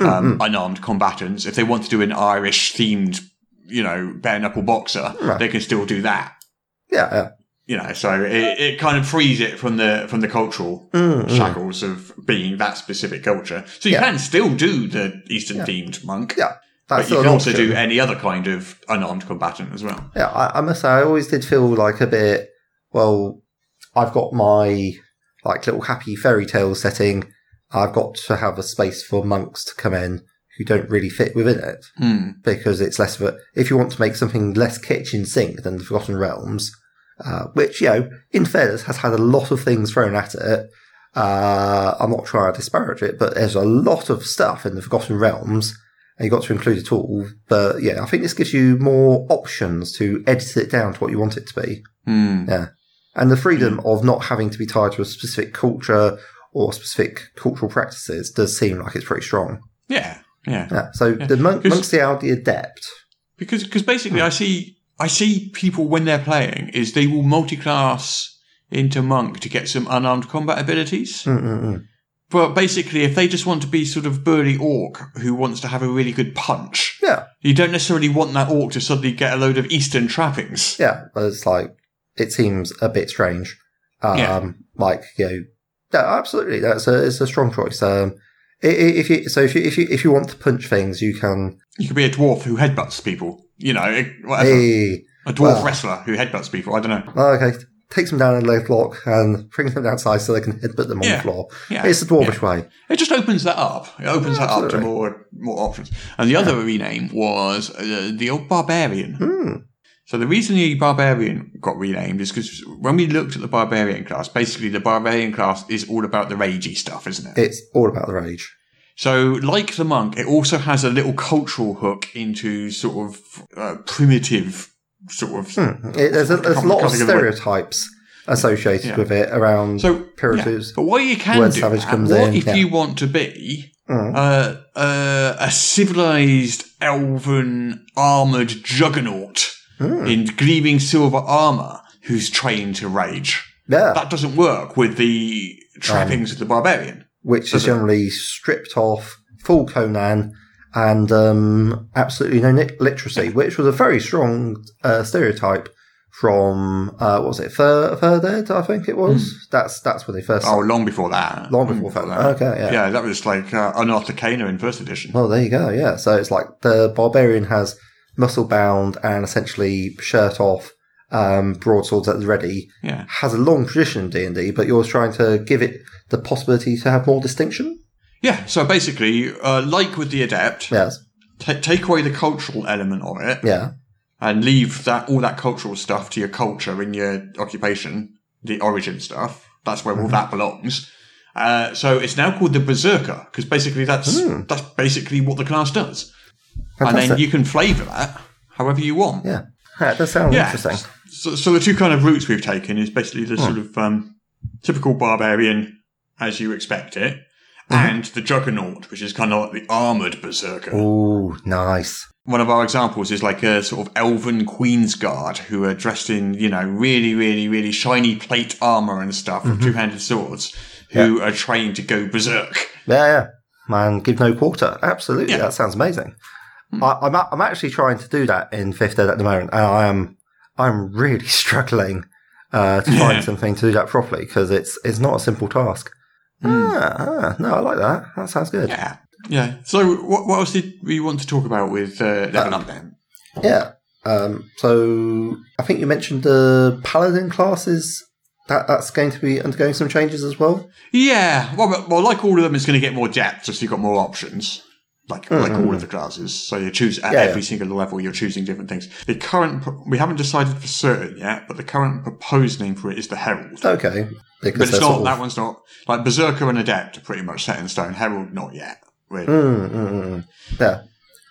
Mm, um, unarmed combatants. If they want to do an Irish themed, you know, bare knuckle boxer, Right. they can still do that. yeah, yeah. You know, so it, it kind of frees it from the from the cultural Mm, mm. shackles of being that specific culture. So you Yeah. can still do the Eastern themed monk. Yeah, But you can also option. do any other kind of unarmed combatant as well. Yeah, I, I must say, I always did feel like a bit. Well, I've got my like little happy fairy tale setting. I've got to have a space for monks to come in who don't really fit within it Hmm. because it's less of a. If you want to make something less kitchen sink than the Forgotten Realms, uh, which you know, in fairness, has had a lot of things thrown at it. Uh, I'm not trying to disparage it, but there's a lot of stuff in the Forgotten Realms, and you've got to include it all. But yeah, I think this gives you more options to edit it down to what you want it to be. Hmm. Yeah. And the freedom of not having to be tied to a specific culture or specific cultural practices does seem like it's pretty strong. Yeah, yeah. Yeah. So the monk, 'Cause- monks the adept. Because because basically, I see I see people when they're playing is they will multi-class into monk to get some unarmed combat abilities. Mm-mm-mm. But basically, if they just want to be sort of burly orc who wants to have a really good punch, Yeah. you don't necessarily want that orc to suddenly get a load of Eastern trappings. Yeah. But it's like, it seems a bit strange. Um, Yeah. like, you know, no, absolutely. That's a, it's a strong choice. Um, if you, so if you, if you, if you want to punch things, you can, You could be a dwarf who headbutts people. You know, whatever. hey, a dwarf well. wrestler who headbutts people. I don't know. okay, takes them down in a leg lock and brings them outside so they can headbutt them on Yeah. the floor. Yeah. It's the dwarvish way. It just opens that up. It opens that up to more more options. And the other rename was uh, the old barbarian. Hmm. So the reason the barbarian got renamed is because when we looked at the barbarian class, basically the barbarian class is all about the ragey stuff, isn't it? It's all about the rage. So, like the monk, it also has a little cultural hook into sort of uh, primitive, sort of. It, there's a, there's a lot of think of stereotypes associated Yeah. with it around So, primitives. yeah. but what you can do, Savage comes what in, if yeah. you want to be Mm. uh, uh, a civilized, elven, armored juggernaut Hmm. in gleaming silver armor who's trained to rage? Yeah, That doesn't work with the trappings Um, of the barbarian. Which is generally stripped off, full Conan, and um, absolutely no literacy, <laughs> which was a very strong uh, stereotype from uh, what was it, Third, Ed, I think it was. That's that's when they first. Oh, long before that. Long before that. Okay, yeah. Yeah, that was like uh, Unearthed Arcana in first edition. Well, there you go. Yeah, so it's like the barbarian has muscle bound and essentially shirt off, um, broadswords at the ready. Yeah. Has a long tradition in D and D, but you're trying to give it the possibility to have more distinction. Yeah, so basically, uh, like with the Adept, Yes. ta take away the cultural element of it Yeah. and leave that all that cultural stuff to your culture in your occupation, the origin stuff. That's where all Mm-hmm. that belongs. Uh, so it's now called the Berserker because basically that's that's basically what the class does, and Hmm. Then you can flavour that however you want. Yeah. That does sound Yeah. interesting. So, so the two kind of routes we've taken is basically the sort of um, typical barbarian as you expect it, Mm-hmm. and the juggernaut, which is kind of like the armored berserker. Oh, nice. One of our examples is like a sort of elven queen's guard who are dressed in, you know, really, really, really shiny plate armor and stuff Mm-hmm. with two-handed swords, who are trained to go berserk. Yeah, yeah. Man, give no quarter. Absolutely. Yeah. That sounds amazing. I, I'm, a- I'm actually trying to do that in fifth ed at the moment, and I am, I'm really <laughs> struggling uh, to find something to do that properly because it's it's not a simple task. Ah, ah, no, I like that. That sounds good. Yeah. Yeah. So what, what else did we want to talk about with uh, level up then? Yeah. Um, so I think you mentioned the paladin classes. That that's going to be undergoing some changes as well. Yeah, well, well, like all of them, it's going to get more depth, just you've got more options. Like like all of the classes, so you choose at Mm-hmm. Yeah, every yeah. single level. You're choosing different things. The current we haven't decided for certain yet, but the current proposed name for it is the Herald. Okay, because but it's not of- that one's not like Berserker and Adept are pretty much set in stone. Herald not yet. Really Mm, mm, mm, mm. Yeah,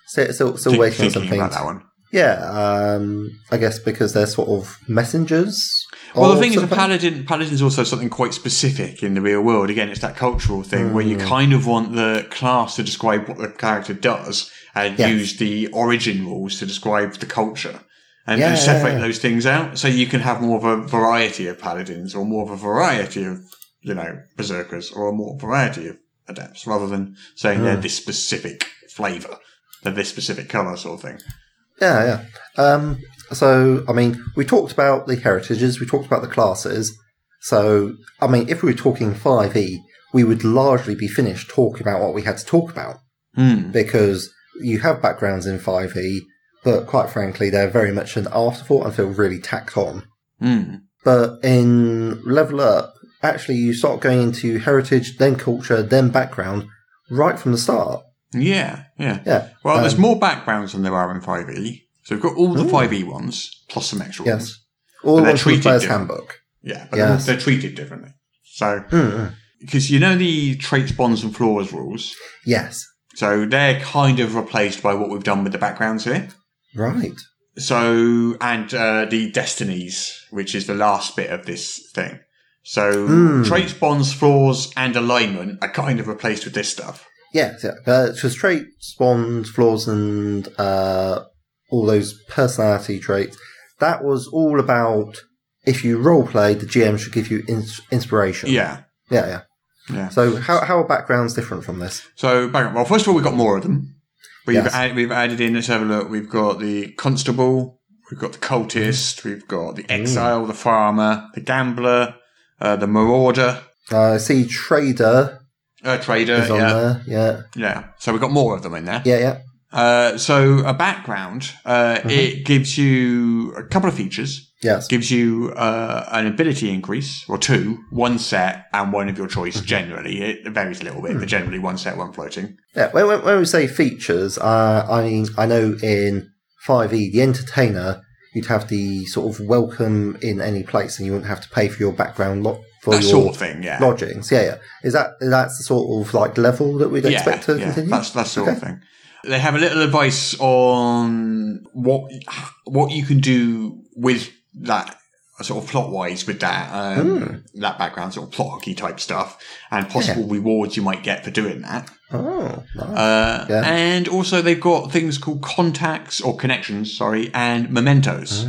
so, still, Think- waiting on thinking some about that one. Yeah, um, I guess because they're sort of messengers. Well, the of thing is, a something. paladin paladin's also something quite specific in the real world. Again, it's that cultural thing where you Mm. kind of want the class to describe what the character does and Yes. use the origin rules to describe the culture. And Yeah, yeah, separate yeah. those things out, so you can have more of a variety of paladins, or more of a variety of, you know, berserkers, or a more variety of adepts, rather than saying they're this specific flavour, they're this specific colour, sort of thing. Yeah, yeah. Um, so, I mean, we talked about the heritages, we talked about the classes. So, I mean, if we were talking 5e, we would largely be finished talking about what we had to talk about Hmm. because you have backgrounds in 5e, but quite frankly, they're very much an afterthought and feel really tacked on. Hmm. But in Level Up, actually, you start going into heritage, then culture, then background right from the start. Yeah, yeah. Yeah. Well, there's Um, more backgrounds than there are in 5e. So we've got all the 5e ones, plus some extra Yes. ones. All But the they're treated player's different. handbook. Yeah, but Yes. they're, they're treated differently. So, Mm, because you know the traits, bonds, and flaws rules? yes. So they're kind of replaced by what we've done with the backgrounds here. Right. So, and uh, the destinies, which is the last bit of this thing. So, Hmm. traits, bonds, flaws, and alignment are kind of replaced with this stuff. Yes, yeah. Uh, so traits, bonds, flaws, and uh, all those personality traits. That was all about if you roleplay, the GM should give you ins- inspiration. Yeah, Yeah, yeah. yeah. So how, how are backgrounds different from this? So, back well, first of all, we've got more of them. We've, Yes. add, we've added in, let's have a look. We've got the constable, we've got the cultist, we've got the exile, the farmer, the gambler, uh, the marauder, Uh, I see trader uh, trader. is on Yeah, there. Yeah, yeah. So we've got more of them in there. yeah, yeah. Uh, so a background, uh, Mm-hmm. it gives you a couple of features. Yes. Gives you uh, an ability increase, or two, one set and one of your choice. Mm-hmm. Generally, it varies a little bit, but generally one set, one floating. Yeah, when, when, when we say features, uh, I mean, I know in 5e, the entertainer, you'd have the sort of welcome in any place and you wouldn't have to pay for your background lo- for that your sort of thing. Yeah, lodgings. Yeah, yeah. Is that that's the sort of like level that we'd expect to continue? That's that sort Okay. of thing. They have a little advice on what what you can do with that sort of plot wise with that um, Hmm. that background sort of plot hockey type stuff and possible rewards you might get for doing that. Oh, nice. Uh, Yeah. And also they've got things called contacts or connections, sorry, and mementos.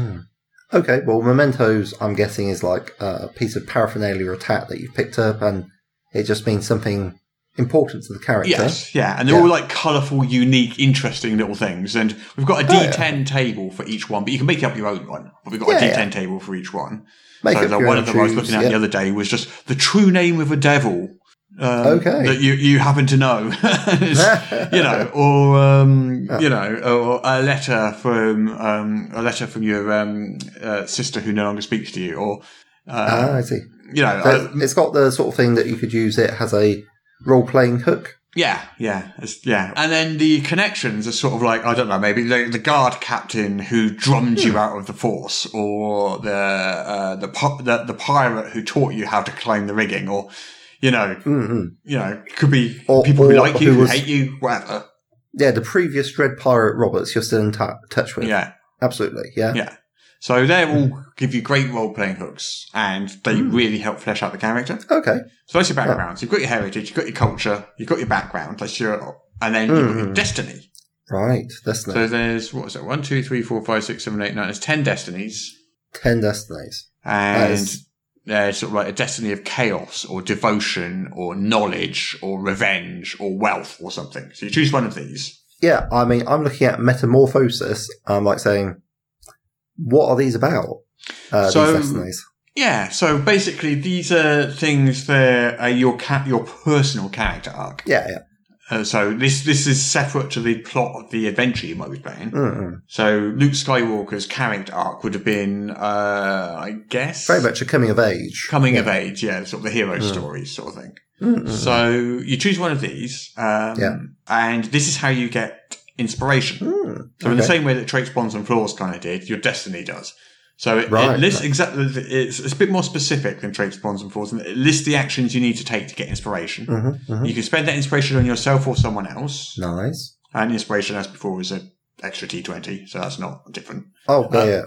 Okay, well, mementos, I'm guessing, is like a piece of paraphernalia or tat that you've picked up, and it just means something important to the character. Yes, yeah, and they're Yeah. all like colourful, unique, interesting little things. And we've got a Oh, yeah. D10 table for each one, but you can make up your own one. But we've got Yeah, a yeah. D10 table for each one. Make so your one of them I was looking at the other day was just the true name of a devil. Um, Okay. That you, you happen to know, <laughs> you know, <laughs> or um, you know, or a letter from um, a letter from your um, uh, sister who no longer speaks to you, or uh, Ah, I see. you know, So uh, it's got the sort of thing that you could use it has a role playing hook. Yeah, yeah, it's, yeah. And then the connections are sort of like I don't know, maybe the, the guard captain who drummed Hmm. you out of the force, or the uh, the, the the pirate who taught you how to climb the rigging, or you know, hmm you know, it could be Or- people who like you, who who was- hate you, whatever. Yeah, the previous Dread Pirate Roberts you're still in ta- touch with. Yeah, Absolutely, yeah. yeah. So they all give you great role playing hooks, and they Hmm. really help flesh out the character. Okay. So that's your background. So you've got your heritage, you've got your culture, you've got your background. That's your, and then you've got your Mhm. destiny. Right, Destiny. So there's what was it? One, two, three, four, five, six, seven, eight, nine. There's ten destinies, Ten Destinies. and is- there's sort of like a destiny of chaos, or devotion, or knowledge, or revenge, or wealth, or something. So you choose one of these. Yeah, I mean, I'm looking at Metamorphosis. I'm like saying, what are these about? Uh, So- these Destinies. Yeah. So basically, these are things that are your ca- your personal character arc. Yeah, yeah. Uh, so this this is separate to the plot of the adventure you might be playing. Mm-mm. So Luke Skywalker's character arc would have been, uh, I guess, Very much a coming of age. coming yeah. of age. Yeah, sort of the hero story sort of thing. Mm-mm. So you choose one of these, um, Yeah. and this is how you get inspiration. Mm, So in the same way that traits, bonds, and flaws kind of did, your destiny does. So it, Right, it lists right. exactly. It's, it's a bit more specific than traits, bonds, and flaws, and it lists the actions you need to take to get inspiration. Mhm, mhm. You can spend that inspiration on yourself or someone else. Nice. And inspiration, as before, is an extra D20, so that's not different. Oh, Uh, yeah.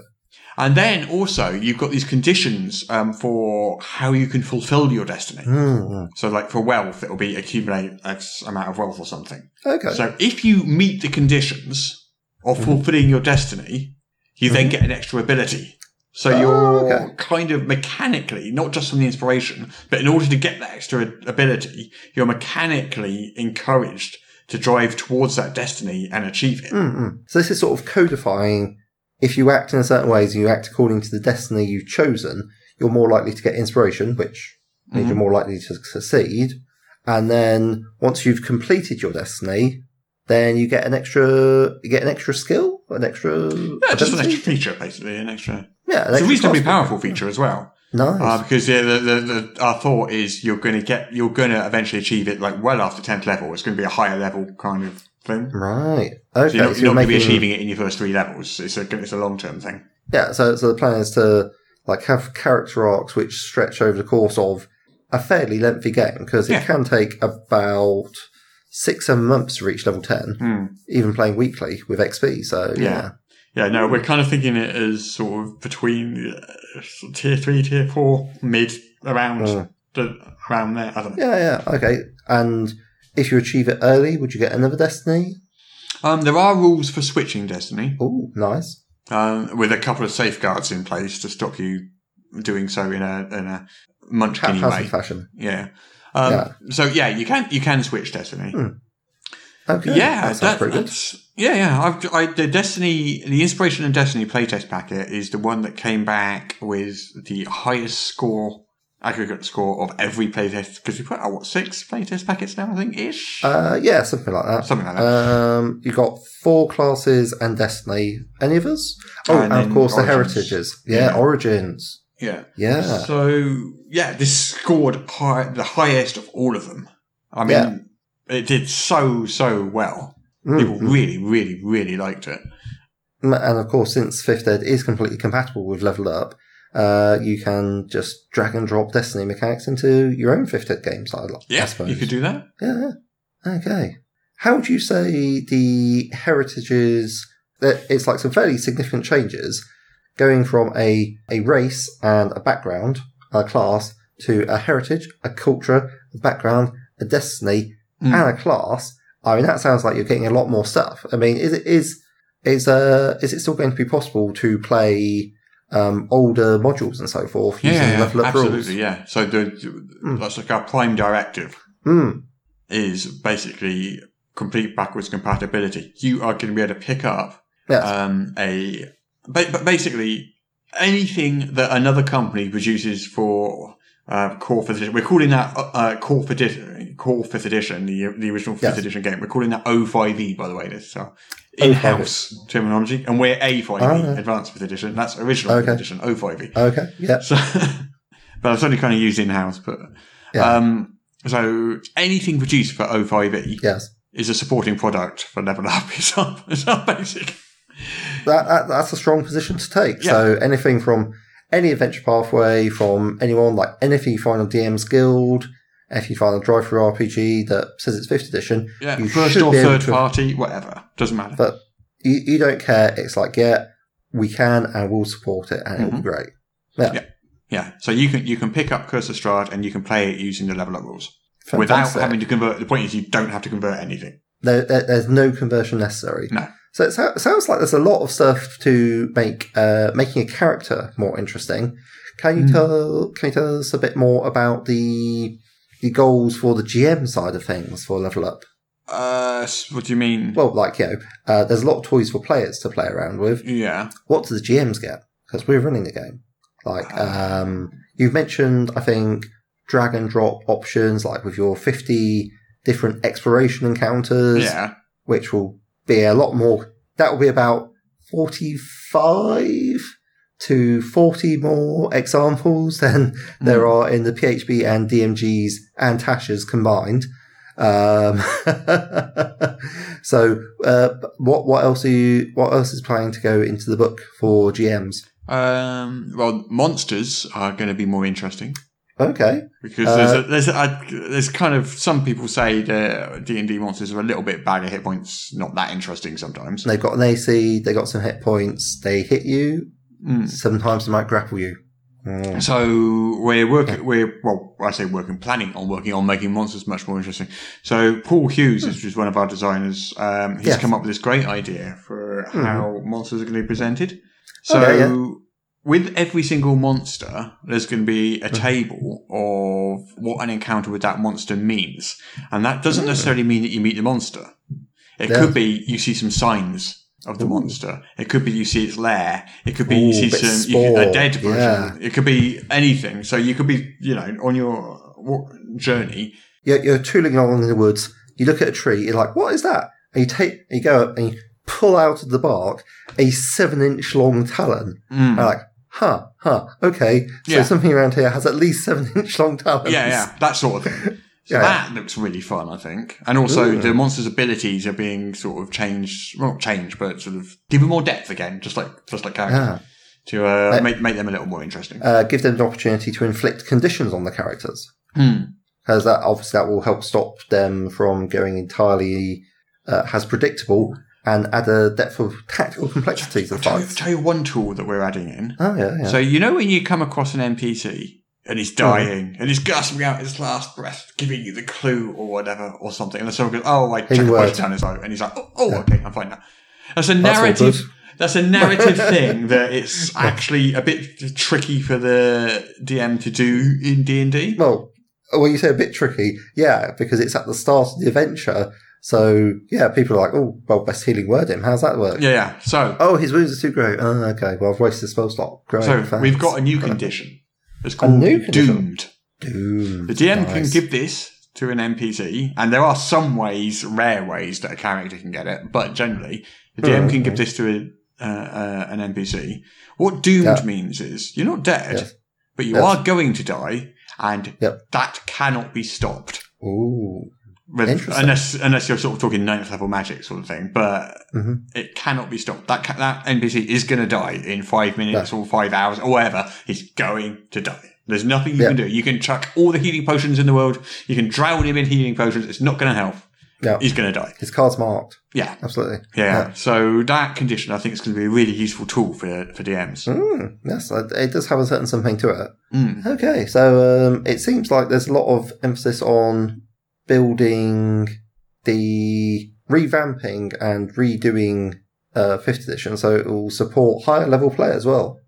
And then also you've got these conditions um, for how you can fulfill your destiny. Mm, So, like for wealth, it'll be accumulate X amount of wealth or something. okay. So if you meet the conditions of Mm-hmm. fulfilling your destiny, you then get an extra ability. So Oh, you're okay. kind of mechanically, not just from the inspiration, but in order to get that extra ability, you're mechanically encouraged to drive towards that destiny and achieve it. Mm-mm. So this is sort of codifying. If you act in a certain ways and you act according to the destiny you've chosen, you're more likely to get inspiration, which means Mm-hmm. you're more likely to succeed. And then once you've completed your destiny, then you get an extra, you get an extra skill, an extra, Yeah, just an extra feature, basically, an extra. yeah, an It's a reasonably powerful feature as well. Nice. Uh, because yeah, the, the, the, our thought is you're going to get, you're going to eventually achieve it like well after 10th level. It's going to be a higher level kind of thing. right. Okay. So you're not, so you're not going to be achieving it in your first three levels. It's a, it's a long term thing. Yeah, so so the plan is to like have character arcs which stretch over the course of a fairly lengthy game because it Yeah. can take about six seven months to reach level ten, Hmm. even playing weekly with XP. So yeah, Yeah. Yeah, no, we're kind of thinking it as sort of between uh, tier three, tier four, mid, around, Mm. the, around there. I don't know. yeah, yeah, okay. And if you achieve it early, would you get another destiny? Um, there are rules for switching Destiny, Oh, nice. um, with a couple of safeguards in place to stop you doing so in a in a munchkin way. fashion. Yeah. Um, Yeah. So yeah, you can you can switch Destiny. Hmm. Okay, Yeah, that that- pretty good. that's- yeah, yeah. I've, I, the Destiny, the Inspiration and Destiny playtest packet is the one that came back with the highest score, aggregate score of every playtest. Because we put out what six playtest packets now, I think ish, Uh, yeah, something like that. something like that. Um, you got four classes and Destiny. Any of us? Oh, And and, of course the heritages. Yeah, Yeah. Origins. yeah. Yeah. So yeah, this scored high, the highest of all of them. I mean, Yeah. it did so so well. Mm, People really, really, really liked it. And of course, since Fifth Ed is completely compatible with Level Up, uh, you can just drag and drop Destiny mechanics into your own fifth ed games. I, I Yeah, suppose. you could do that. Yeah. Okay. How would you say the heritages? That it's like some fairly significant changes, going from a a race and a background, a class, to a heritage, a culture, a background, a destiny, Mm. and a class. I mean, that sounds like you're getting a lot more stuff. I mean, is it is is uh is it still going to be possible to play um older modules and so forth using Yeah, level up absolutely. rules? Yeah. So the Mm. that's like our prime directive Mm. is basically complete backwards compatibility. You are going to be able to pick up Yes. um, a but basically anything that another company produces for uh, core fifth edition. We're calling that uh, uh, core fifth edition, core fifth edition, the the original fifth Yes. edition game. We're calling that O5e, by the way. This is in-house terminology, and we're A5e, Oh, yeah. advanced fifth edition. That's original Okay. fifth edition, O5e. Okay. Yeah. So, <laughs> but it's only kind of used in-house. But Yeah. um, so anything produced for O5e Yes. is a supporting product for Level Up. <laughs> It's our, it's our basic. that, that that's a strong position to take. So anything from any adventure pathway from anyone like anything Final DM's Guild, if you find a DriveThruRPG that says it's fifth edition, Yeah, you first or third to- party, whatever. Doesn't matter. But you, you don't care. It's like yeah, we can and we'll support it, and it'll be great. Yeah, Mm-hmm. Yeah. yeah. So you can you can pick up Curse of Strahd and you can play it using the level up rules without having to convert. The point is you don't have to convert anything. There, there, there's no conversion necessary. No. So it, sounds like there's a lot of stuff to make uh, making a character more interesting. Can you Hmm. tell Can you tell us a bit more about the the goals for the GM side of things for Level Up? Uh, what do you mean? Well, like you know, uh, there's a lot of toys for players to play around with. yeah. What do the GMs get? Because we're running the game. Like um, you've mentioned, I think drag and drop options, like with your 50 different exploration encounters Yeah. which will be a lot more. That will be about 45 to 40 more examples <laughs> than there are in the PHB and DMGs and Tasha's combined. Um, <laughs> so, uh, what, what else are you, what else is planning to go into the book for GMs? Um, well, monsters are going to be more interesting Okay. because Uh, there's a, there's a, there's kind of some people say the D and D monsters are a little bit bag of hit points, not that interesting sometimes. They've got an AC, They've got some hit points, they hit you, Mm. sometimes they might grapple you. Mm. So we're working, we're, well, I say working, planning on working on making monsters much more interesting. So Paul Hughes, which is one of our designers, um, he's Yes. come up with this great idea for how monsters are going to be presented. So Okay, yeah. with every single monster, there's going to be a table of what an encounter with that monster means. And that Mm. doesn't necessarily mean that you meet the monster. It Yeah. could be you see some signs of the monster. It could be you see its lair. It could be Ooh, you see some you, a dead version. yeah. It could be anything. So you could be, you know, on your journey. you're, you're tooling along in the woods. You look at a tree. You're like, "What is that?" And you take, and you go up and you pull out of the bark a seven-inch long talon. Mm. Like, "Huh, huh, okay." So Yeah. something around here has at least seven-inch <laughs> long talons. Yeah, yeah, that sort of thing. <laughs> So Yeah. that looks really fun, I think. And also, Ooh. the monster's abilities are being sort of changed, well, not changed, but sort of given more depth again, just like just like characters, Ah. to uh, Uh, make make them a little more interesting. Uh, give them an opportunity to inflict conditions on the characters, Hmm. because that obviously that will help stop them from going entirely uh, as predictable and add a depth of tactical complexity to the I'll tell, you, tell you one tool that we're adding in. Oh yeah, yeah. So you know when you come across an NPC and he's hmm. dying and he's gasping out his last breath, giving you the clue or whatever or something, and then someone goes, "Oh, I checked the down his eye," and he's like, "Oh, oh okay, I'm fine now." That's a narrative. good. That's a narrative <laughs> thing that it's actually a bit tricky for the DM to do in D and D. Well, when you say a bit tricky, yeah, because it's at the start of the adventure. So yeah, people are like, "Oh, well, best healing word him." How's that work? Yeah, yeah. So, Oh, his wounds are too great. Oh, okay. Well, I've wasted the spell slot. Great. so thanks. we've got a new condition. It's called condition? doomed. The DM can give this to an NPC, and there are some ways, rare ways, that a character can get it, but generally, the DM can give this to a, uh, uh, an NPC. What doomed Yeah. means is you're not dead, Yes. but you Yes. are going to die, and Yep. that cannot be stopped. Ooh. With- Unless unless you're sort of talking ninth level magic sort of thing, but Mhm. it cannot be stopped. That ca- that NPC is going to die in five minutes or five hours or whatever. He's going to die. There's nothing you Yeah. can do. You can chuck all the healing potions in the world. You can drown him in healing potions. It's not going to help. Yeah. He's going to die. His card's marked. Yeah. Absolutely. yeah, So that condition, I think, is going to be a really useful tool for for DMs. Mm, yes, it it does have a certain something to it. Mm. Okay, so um, it seems like there's a lot of emphasis on building the revamping and redoing uh, fifth edition, so it will support higher level play as well.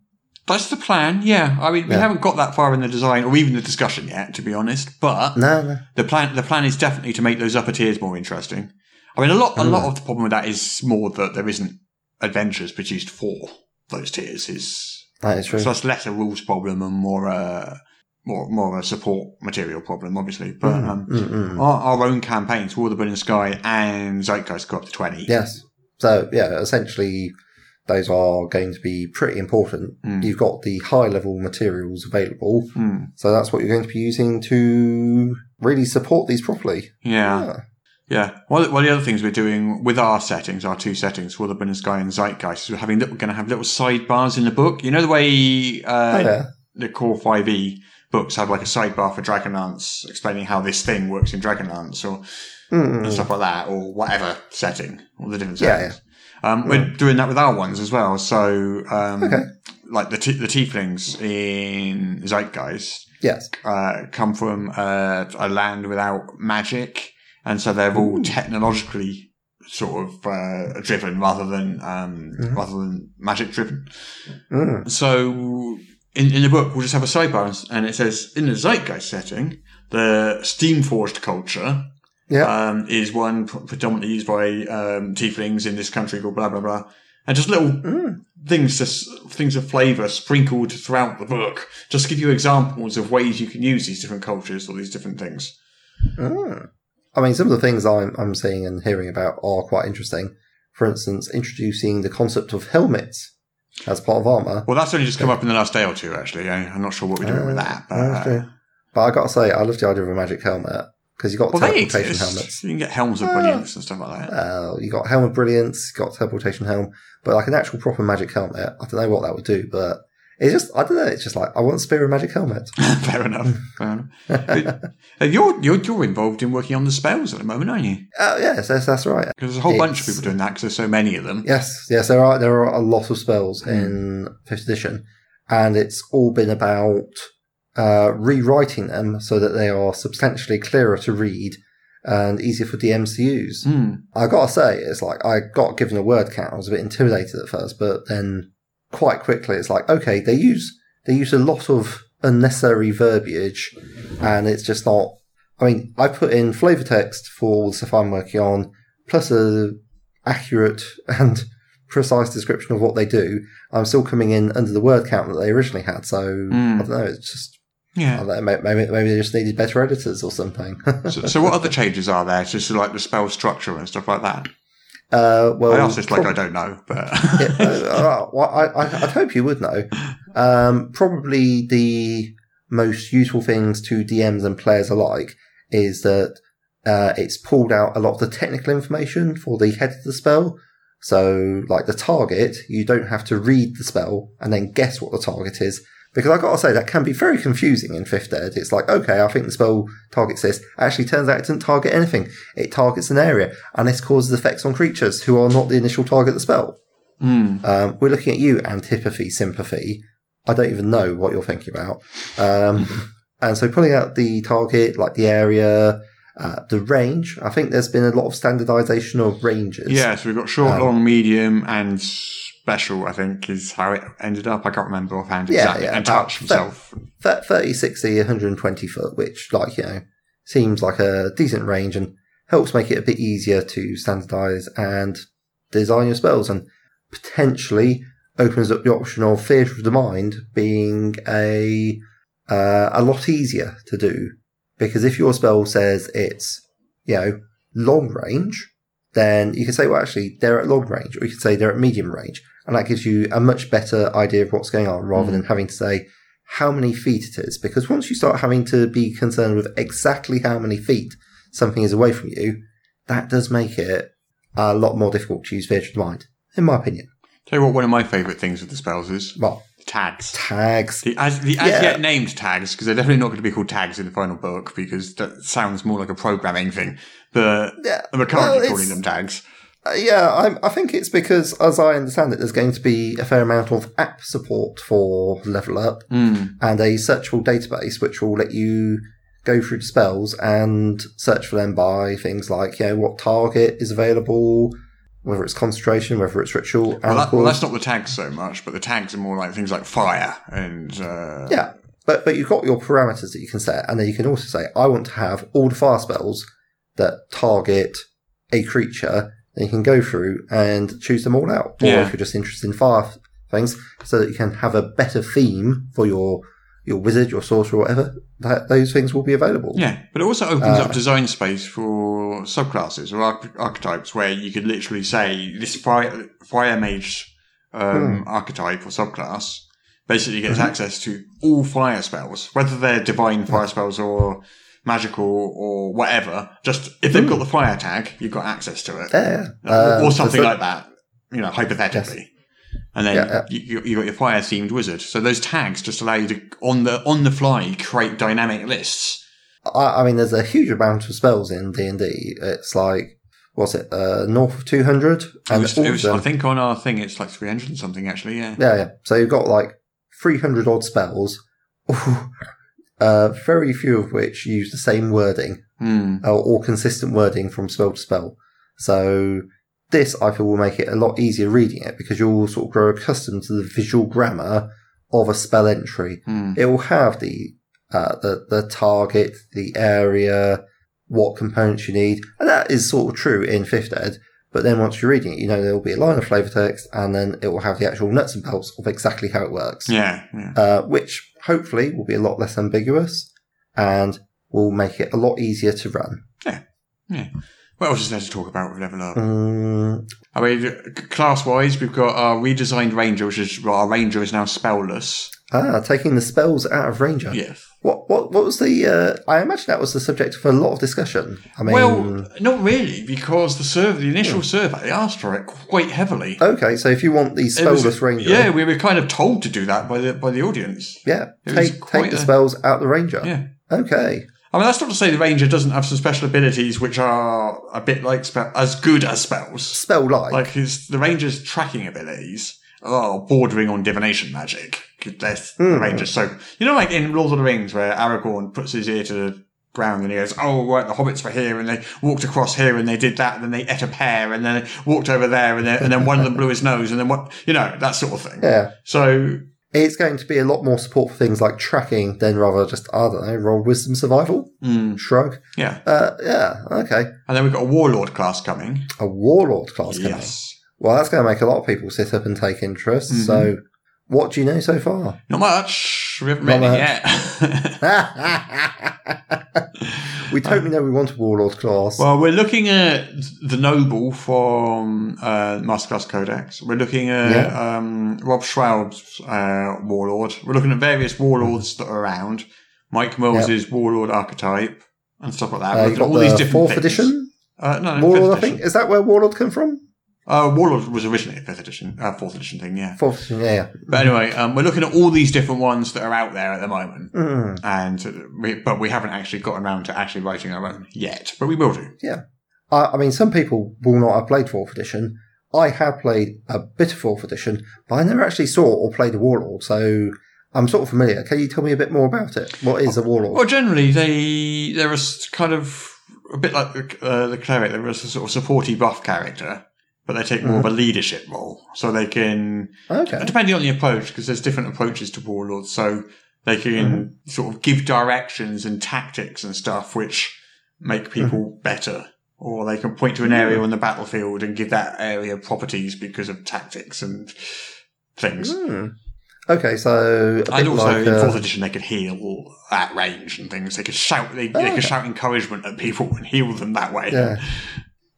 That's the plan. Yeah. I mean, we Yeah. haven't got that far in the design or even the discussion yet, to be honest. But No, no, the plan the plan is definitely to make those upper tiers more interesting. I mean, a lot a lot Mm. of the problem with that is more that there isn't adventures produced for those tiers. Is that is true. so that's less a rules problem and more a more more of a support material problem, obviously. But Mm, um, mm, mm. our, our own campaigns, War of the Burning Sky and Zeitgeist, go up to twenty. Yes. So yeah, essentially, those are going to be pretty important. Mm. You've got the high level materials available, Hmm. so that's what you're going to be using to really support these properly. Yeah. Ah, Yeah. One of, one of the other things we're doing with our settings, our two settings, War of the Burning Sky and Zeitgeist, is we're having we're going to have little sidebars in the book. You know the way uh, oh, yeah. the Core 5e books have like a sidebar for Dragonlance explaining how this thing works in Dragonlance or Mm, and stuff like that, or whatever setting, all the different Yeah, settings. Um, we're doing that with our ones as well. So, um, Okay. like the t- the tieflings in Zeitgeist Yes. uh, come from uh, a land without magic, and so they're all technologically sort of uh, driven rather than um, rather than magic driven. Mm. So in, in the book, we'll just have a sidebar and- it says in the zeitgeist setting, the steam forged culture Yeah. um, is one predominantly used by um, tieflings in this country called blah blah blah, and just little Mm. things, just things of flavour sprinkled throughout the book, just to give you examples of ways you can use these different cultures or these different things. Mm. I mean, some of the things I'm, I'm seeing and hearing about are quite interesting. For instance, introducing the concept of helmets as part of armor. Well, that's only just come up in the last day or two. Actually, I'm not sure what we're doing with that, but. Uh, uh. But I gotta say, I love the idea of a magic helmet because you got well, teleportation helmets. You can get helms of brilliance and stuff like that. Uh, you got helm of brilliance, you got teleportation helm, but like an actual proper magic helmet, I don't know what that would do, but it's just I don't know. It's just like I want Spear and magic helmet. <laughs> Fair enough. Fair enough. Uh, you're, you're you're involved in working on the spells at the moment, aren't you? Oh yes, that's, that's right. Because there's a whole bunch of people doing that because there's so many of them. Yes, yes, there are there are a lot of spells Hmm. in fifth edition, and it's all been about uh, rewriting them so that they are substantially clearer to read and easier for DMs to use. Hmm. I gotta say, it's like I got given a word count. I was a bit intimidated at first, but then quite quickly, it's like okay, they use they use a lot of unnecessary verbiage, and it's just not. I mean, I put in flavor text for all the stuff I'm working on, plus a accurate and precise description of what they do. I'm still coming in under the word count that they originally had. So Mm. I don't know. It's just Yeah. know, maybe maybe maybe they just needed better editors or something. So, so what other changes are there? Just like the spell structure and stuff like that. Uh, well, I asked this like I don't know, but <laughs> yeah, uh, well, I, I, I'd hope you would know. Um, probably the most useful things to DMs and players alike is that uh, it's pulled out a lot of the technical information for the head of the spell. So, like the target, you don't have to read the spell and then guess what the target is. Because I've gotta say, that can be very confusing in 5th Ed. It's like, okay, I think the spell targets this. Actually, turns out it doesn't target anything. It targets an area, and this causes effects on creatures who are not the initial target of the spell. Hmm. Um, we're looking at you, antipathy, sympathy. I don't even know what you're thinking about. Um, <laughs> and so pulling out the target, like the area, uh, the range. I think there's been a lot of standardization of ranges. yeah. So we've got short, Um, long, medium, and special. I think is how it ended up. I can't remember offhand Yeah, exactly. yeah, and touch himself. Th- 30, 60, 120 foot, which, like, you know, seems like a decent range and helps make it a bit easier to standardize and design your spells and potentially opens up the option of theatre of the mind being a, uh, a lot easier to do. Because if your spell says it's, you know, long range, then you can say, well, actually, they're at long range, or you can say they're at medium range. And that gives you a much better idea of what's going on rather mm. than having to say how many feet it is. Because once you start having to be concerned with exactly how many feet something is away from you, that does make it a lot more difficult to use the Mind, in my opinion. Tell you what, one of my favourite things with the spells is Well, tags. tags. The as, the as Yeah. yet named tags, because they're definitely not going to be called tags in the final book, because that sounds more like a programming thing. But Yeah, we're currently well, calling them tags. Uh, yeah, I, I think it's because, as I understand it, there's going to be a fair amount of app support for Level Up Mm. and a searchable database which will let you go through the spells and search for them by things like, you know, what target is available, whether it's concentration, whether it's ritual, and Well, that, well, that's not the tags so much, but the tags are more like things like fire and uh, Yeah, but but you've got your parameters that you can set, and then you can also say, I want to have all the fire spells that target a creature. Then you can go through and choose them all out. Or Yeah. if you're just interested in fire things, so that you can have a better theme for your your wizard, your sorcerer, whatever. That those things will be available. Yeah, but it also opens Uh, up design space for subclasses or arch- archetypes where you could literally say this fire, fire mage um, Hmm. archetype or subclass basically gets Mm-hmm. access to all fire spells, whether they're divine fire spells or magical or whatever. Just if they've got the fire tag, you've got access to it, Hmm. Yeah, Uh, or something like that. You know, hypothetically. And then Yeah, yeah. you, you, you got your fire themed wizard. So those tags just allow you to on the on the fly create dynamic lists. I, I mean, there's a huge amount of spells in D and D. It's like, what's it, uh, north of two hundred, It and was, it was, I think on our thing it's like 300 and something actually, yeah. Yeah, yeah. So you've got like 300 odd spells, uh, very few of which use the same wording Hmm. or, or consistent wording from spell to spell. So this, I feel, will make it a lot easier reading it because you'll sort of grow accustomed to the visual grammar of a spell entry. Hmm. It will have the, uh, the, the target, the area, what components you need. And that is sort of true in fifth ed. But then once you're reading it, you know there will be a line of flavor text and then it will have the actual nuts and bolts of exactly how it works. Yeah, yeah. Uh, which hopefully will be a lot less ambiguous and will make it a lot easier to run. Yeah. Yeah. What else is there to talk about with Level Up? Mm, I mean, class wise, we've got our redesigned Ranger, which is, well, our Ranger is now spellless. ah, taking the spells out of Ranger. Yes. What what what was the? Uh, I imagine that was the subject of a lot of discussion. I mean, well, not really, because the survey, the initial survey asked for it quite heavily. okay, so if you want the spellless Ranger, Yeah, we were kind of told to do that by the by the audience. yeah, It take take the a- spells out the Ranger. Yeah. Okay. I mean, that's not to say the Ranger doesn't have some special abilities which are a bit like spell, as good as spells. Spell like. Like his the Ranger's tracking abilities are bordering on divination magic. That's the Hmm. Ranger's so you know, like in Lord of the Rings, where Aragorn puts his ear to the ground and he goes, "Oh, right, the hobbits were here and they walked across here and they did that, and then they ate a pear and then they walked over there and then and then one of them blew his nose and then what you know that sort of thing." yeah. So It's going to be a lot more support for things like tracking than rather just, I don't know, roll wisdom survival? mm, Shrug. yeah, Uh, yeah, okay. and then we've got a Warlord class coming. A warlord class coming. Yes, Well, that's going to make a lot of people sit up and take interest. Mhm. So, what do you know so far? not much. We haven't Not read it yet. <laughs> we totally know we want a warlord class. Well, we're looking at the Noble from uh, Masterclass Codex. We're looking at um, Rob Schwab's uh, Warlord. We're looking at various warlords that are around. Mike Mills's Warlord archetype and stuff like that. uh, We're looking at got all these different fourth things. edition Uh, no, no, warlord. I think is that where warlord come from? Uh, Warlord was originally a fifth edition, uh, fourth edition thing, yeah. Fourth edition, yeah. yeah. But anyway, um, we're looking at all these different ones that are out there at the moment, Mm, and we, but we haven't actually gotten around to actually writing our own yet. But we will do. I, I mean, some people will not have played fourth edition. I have played a bit of fourth edition, but I never actually saw or played a warlord, so I'm sort of familiar. Can you tell me a bit more about it? What is a warlord? Well, generally, they they're a s- kind of a bit like the, uh, the cleric. They're a sort of supporty buff character, but they take more of a leadership role. So they can, Okay. depending on the approach, because there's different approaches to warlords. So they can sort of give directions and tactics and stuff which make people better. Or they can point to an area on the battlefield and give that area properties because of tactics and things. Hmm. Okay, so And also like in uh, fourth edition, they could heal at range and things. They could shout. They, they Oh. could shout encouragement at people and heal them that way. Yeah.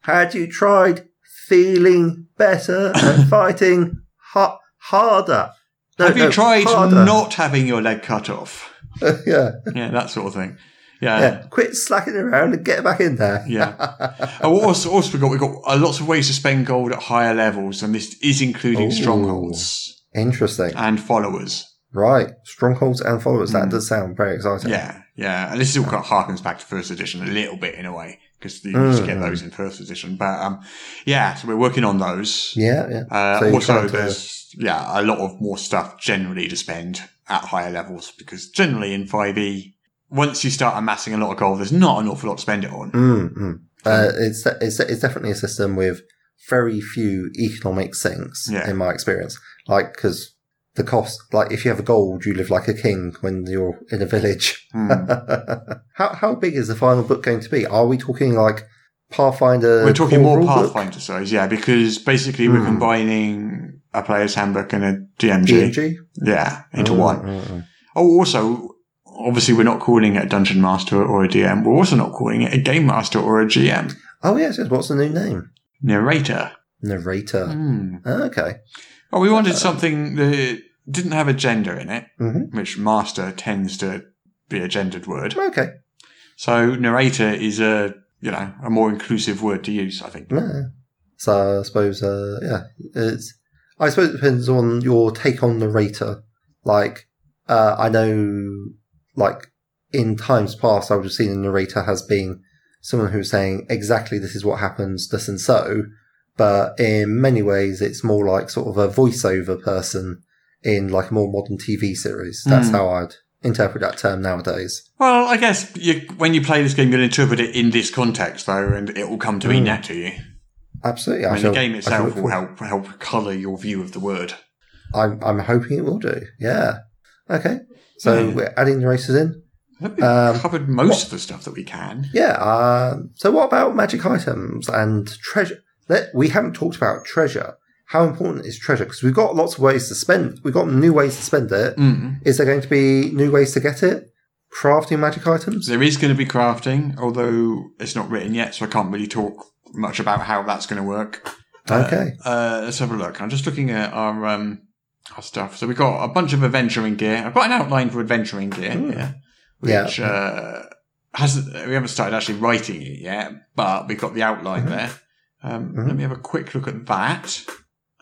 Had you tried feeling better and <coughs> fighting ha- harder? No, Have you no, tried harder. not having your leg cut off? <laughs> yeah. Yeah, that sort of thing. Yeah. Yeah, quit slacking around and get back in there. Yeah. <laughs> oh, also, also we got we got uh, lots of ways to spend gold at higher levels, and this is including Ooh. strongholds Interesting. and followers. Right, strongholds and followers. That does sound very exciting. Yeah, yeah. And this is all kind of harkens back to first edition a little bit in a way because you used to get those in first edition. But um, yeah, so we're working on those. yeah, yeah. Uh, So also, trying to- there's yeah a lot of more stuff generally to spend at higher levels because generally in 5e, once you start amassing a lot of gold, there's not an awful lot to spend it on. Mm, mm. Uh, it's, it's it's definitely a system with very few economic sinks Yeah. in my experience. Like because the cost, like if you have a gold, you live like a king when you're in a village. Hmm. <laughs> how how big is the final book going to be? Are we talking like Pathfinder? We're talking more? Pathfinder size, yeah, because basically we're Hmm. combining a player's handbook and a DMG, DMG yeah, into Mm, one. mm, mm. Oh, also, obviously we're not calling it a dungeon master or a DM. We're also not calling it a game master or a GM. Oh yes, yes. What's the new name? Narrator. Narrator. Hmm. Okay. Oh, we wanted something that didn't have a gender in it, Mhm. which master tends to be a gendered word. Okay. So narrator is a you know a more inclusive word to use. I think. Yeah. So I suppose, uh, yeah, it's. I suppose it depends on your take on narrator. Like, uh, I know, like in times past, I would have seen a narrator as being someone who's saying exactly this is what happens, this and so. But in many ways, it's more like sort of a voiceover person in like a more modern TV series. That's Mm. how I'd interpret that term nowadays. Well, I guess you, when you play this game, you'll interpret it in this context, though, and it will come to mean Mm. that to you. Absolutely. I I mean, shall- the game itself will help help colour your view of the word. I'm, I'm hoping it will do. Yeah. Okay. So Yeah. we're adding the races in. We've Um, covered most what- of the stuff that we can. Yeah. Um, so what about magic items and treasure? Let, we haven't talked about treasure. How important is treasure? Because we've got lots of ways to spend. We've got new ways to spend it. Mm. Is there going to be new ways to get it? Crafting magic items? There is going to be crafting, although it's not written yet, so I can't really talk much about how that's going to work. Okay. Uh, let's have a look. I'm just looking at our um, our stuff. So we've got a bunch of adventuring gear. I've got an outline for adventuring gear Yeah. which uh, hasn't. We haven't started actually writing it yet, but we've got the outline Mm-hmm. there. Um, Mhm. Let me have a quick look at that.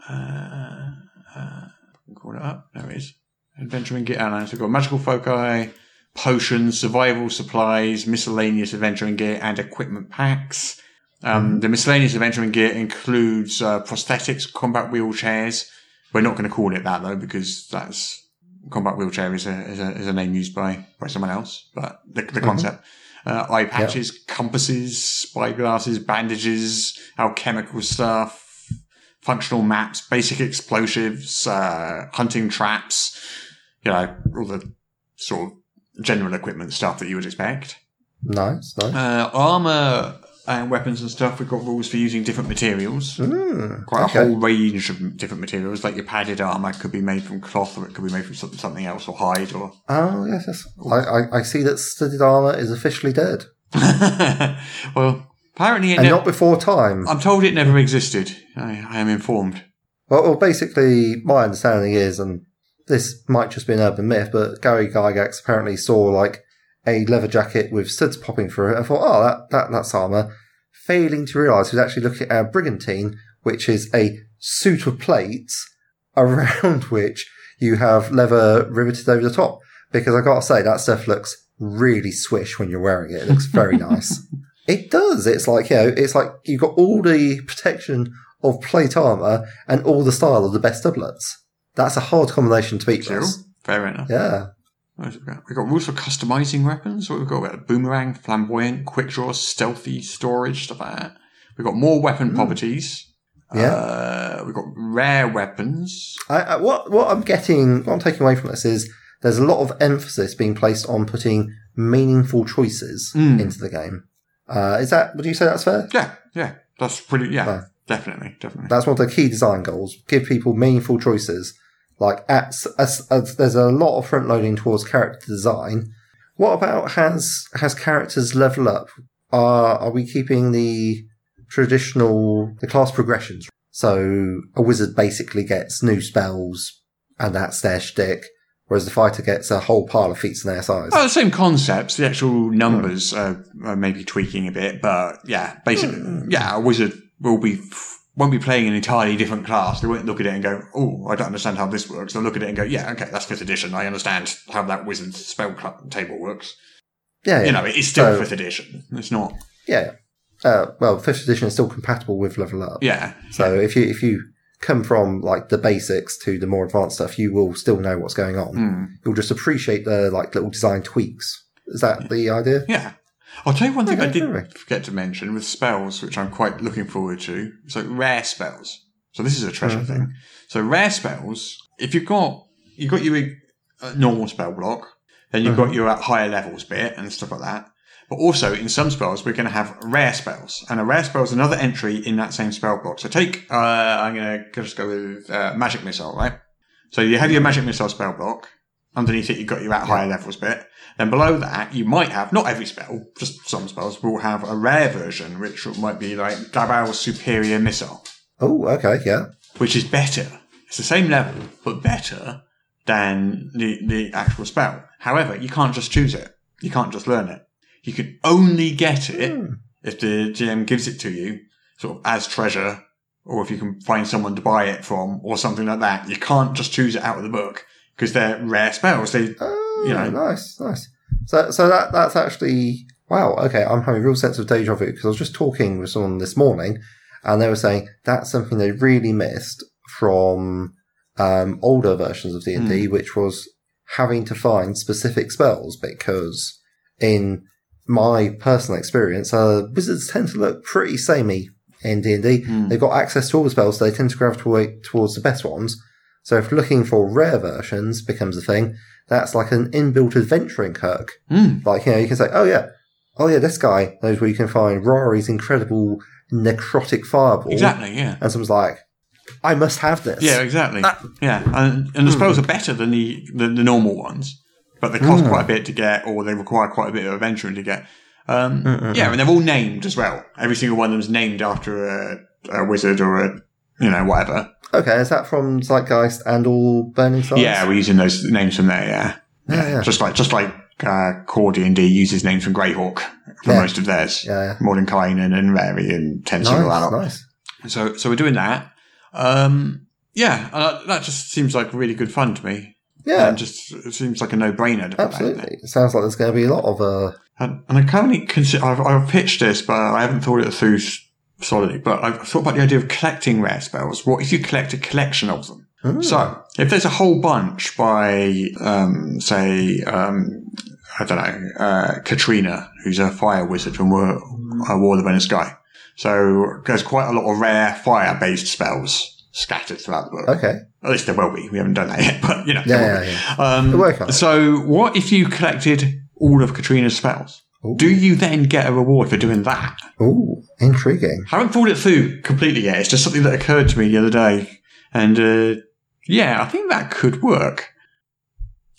Uh, uh, call it up. There it is. Adventuring gear outline. So we've got magical foci, potions, survival supplies, miscellaneous adventuring gear, and equipment packs. Um, The miscellaneous adventuring gear includes uh, prosthetics, combat wheelchairs. We're not going to call it that though, because that's combat wheelchair is a, is a, is a name used by, by someone else, but the, the concept. Uh, eye patches, compasses, spyglasses, bandages, alchemical stuff, functional maps, basic explosives, uh, hunting traps, you know, all the sort of general equipment stuff that you would expect. Nice. Nice. Uh, armor and weapons and stuff, we've got rules for using different materials. Mm, Quite okay. a whole range of different materials. Like your padded armor could be made from cloth, or it could be made from something else, or hide, or. Oh, yes, yes. I, I, I see that studded armor is officially dead. <laughs> well, apparently it And never. not before time. I'm told it never existed. I, I am informed. Well, well, basically, my understanding is, and this might just be an urban myth, but Gary Gygax apparently saw like a leather jacket with studs popping through it and thought, oh, that, that that's armor. Failing to realise he was actually looking at a brigandine, which is a suit of plates <laughs> around which you have leather riveted over the top. Because I gotta say, that stuff looks really swish when you're wearing it. It looks very <laughs> nice. It does. It's like, you know, it's like you've got all the protection of plate armor and all the style of the best doublets. That's a hard combination to beat. Chris. Fair enough. Yeah. We've got rules for customizing weapons. What we've got? We've boomerang, flamboyant, quick draw, stealthy, storage, stuff like that. We've got more weapon properties. Hmm. Yeah. Uh, we've got rare weapons. I, I, what what I'm getting, what I'm taking away from this is there's a lot of emphasis being placed on putting meaningful choices Mm. into the game. Uh, is that? Would you say that's fair? Yeah, yeah. That's pretty, yeah. Definitely, definitely. That's one of the key design goals. Give people meaningful choices. Like, at, as, as, there's a lot of front loading towards character design. What about has has characters level up? Are are we keeping the traditional the class progressions? So a wizard basically gets new spells, and that's their shtick. Whereas the fighter gets a whole pile of feats in their size. Oh, the same concepts. The actual numbers are, are maybe tweaking a bit, but yeah, basically, yeah, a wizard will be won't be playing an entirely different class. They won't look at it and go, "Oh, I don't understand how this works." They'll look at it and go, "Yeah, okay, that's fifth edition. I understand how that wizard's spell table works." yeah, yeah. You know, it's still So- fifth edition. It's not. yeah. Uh, well, fifth edition is still compatible with level up. Yeah, So if you if you come from like the basics to the more advanced stuff, you will still know what's going on. Hmm. You'll just appreciate the like little design tweaks. Is that the idea? yeah. I'll tell you one thing I did alright. forget to mention with spells, which I'm quite looking forward to. So rare spells. So this is a treasure Mm-hmm. thing. So rare spells. If you've got you've got your uh, normal spell block, then you've Mm-hmm. got your uh, higher levels bit and stuff like that. But also in some spells, we're going to have rare spells, and a rare spell is another entry in that same spell block. So take uh, I'm going to just go with uh, magic missile, right? So you have your magic missile spell block. Underneath it, you've got your at higher levels bit. Then below that, you might have, not every spell, just some spells will have a rare version, which might be like Dabal's Superior Missile, Oh, okay, yeah. which is better. It's the same level, but better than the, the actual spell. However, you can't just choose it. You can't just learn it. You can only get it if the GM gives it to you, sort of as treasure, or if you can find someone to buy it from, or something like that. You can't just choose it out of the book because they're rare spells. They, Oh, You know. nice, nice. So, so that that's actually wow. Okay, I'm having a real sense of deja vu because I was just talking with someone this morning, and they were saying that's something they really missed from um, older versions of D and Hmm. D, which was having to find specific spells because in my personal experience, uh, wizards tend to look pretty samey in D and D. Hmm. They've got access to all the spells, so they tend to gravitate towards the best ones. So if looking for rare versions becomes a thing, that's like an inbuilt adventuring Kirk. Mm. Like, you know, you can say, oh yeah, oh yeah, this guy knows where you can find Rory's incredible necrotic fireball. exactly, yeah. And someone's like, I must have this. Yeah, exactly. yeah, and, and the spells are better than the, the the normal ones, but they cost quite a bit to get, or they require quite a bit of adventuring to get. Um, yeah, and they're all named as well. Every single one of them's named after a, a wizard or a you know whatever. Okay, is that from Zeitgeist and all Burning Stars? Yeah, we're using those names from there. Yeah, Yeah, yeah. just like just like uh, Core D and D uses names from Greyhawk for Yeah. most of theirs. Yeah, yeah. Mordenkainen and Rary and Tenser Nice, Out. nice. So so we're doing that. Um, yeah, uh, that just seems like really good fun to me. Yeah, And just it seems like a no-brainer to put that in there. absolutely. It sounds like there's going to be a lot of uh, And, and I currently consider, I've, I've pitched this, but I haven't thought it through solidly. But I've thought about the idea of collecting rare spells. What if you collect a collection of them? Hmm. So if there's a whole bunch by, um, say, um, I don't know, uh, Katrina, who's a fire wizard from War, uh, War of the Venom Sky. So there's quite a lot of rare fire-based spells scattered throughout the book. Okay. At least there will be. We haven't done that yet, <laughs> but you know. Yeah, will yeah. Um, work on it. so what if you collected all of Katrina's spells? Ooh. Do you then get a reward for doing that? Ooh, intriguing. haven't thought it through completely yet. It's just something that occurred to me the other day. And, uh, yeah, I think that could work.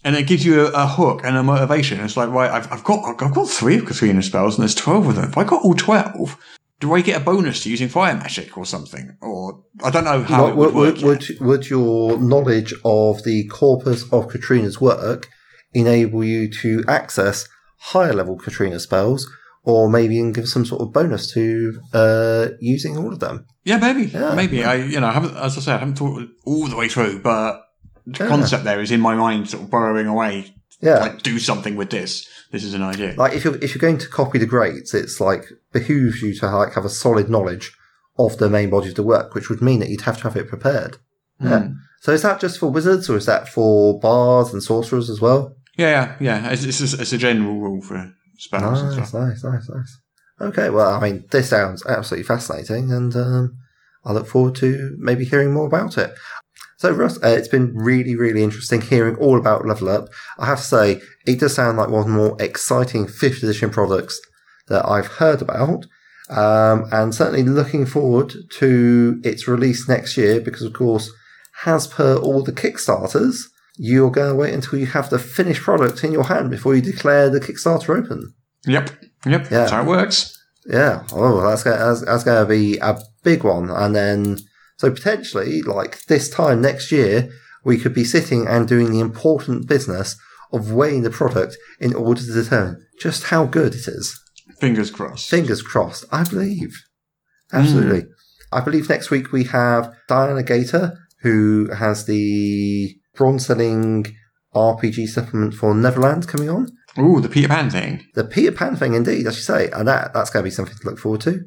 And it gives you a, a hook and a motivation. It's like, right, I've, I've got, I've got three of Katrina's spells and there's 12 of them. If I got all 12, do I get a bonus to using fire magic or something? Or, I don't know how it would, would, work. would, would, your knowledge of the corpus of Katrina's work enable you to access higher level Katrina spells, or maybe even give some sort of bonus to uh, using all of them? Yeah, maybe, Yeah. maybe. I, you know, I haven't, as I said, I haven't thought it all the way through, but the Yeah. concept there is in my mind, sort of burrowing away. Yeah. Like, do something with this. This is an idea. like if you're if you're going to copy the greats, it's like behooves you to like have a solid knowledge of the main body of the work, which would mean that you'd have to have it prepared. Yeah. Mm. So is that just for wizards, or is that for bards and sorcerers as well? Yeah, yeah, yeah. It's, it's, a, it's a general rule for spells and Nice, stuff. nice, nice, nice. Okay, well, I mean, this sounds absolutely fascinating, and um, I look forward to maybe hearing more about it. So, Russ, uh, it's been really, really interesting hearing all about Level Up. I have to say, it does sound like one of the more exciting fifth edition products that I've heard about, um, and certainly looking forward to its release next year because, of course, as per all the Kickstarters, you're going to wait until you have the finished product in your hand before you declare the Kickstarter open. Yep, yep. Yeah. That's how it works. Yeah. Oh, that's that's, that's going to be a big one. And then, so potentially, like this time next year, we could be sitting and doing the important business of weighing the product in order to determine just how good it is. Fingers crossed. Fingers crossed. I believe. Absolutely. I believe next week we have Diana Gator, who has the bronze selling RPG supplement for Neverland coming on. Ooh, the Peter Pan thing. The Peter Pan thing, indeed, as you say. And that, that's going to be something to look forward to.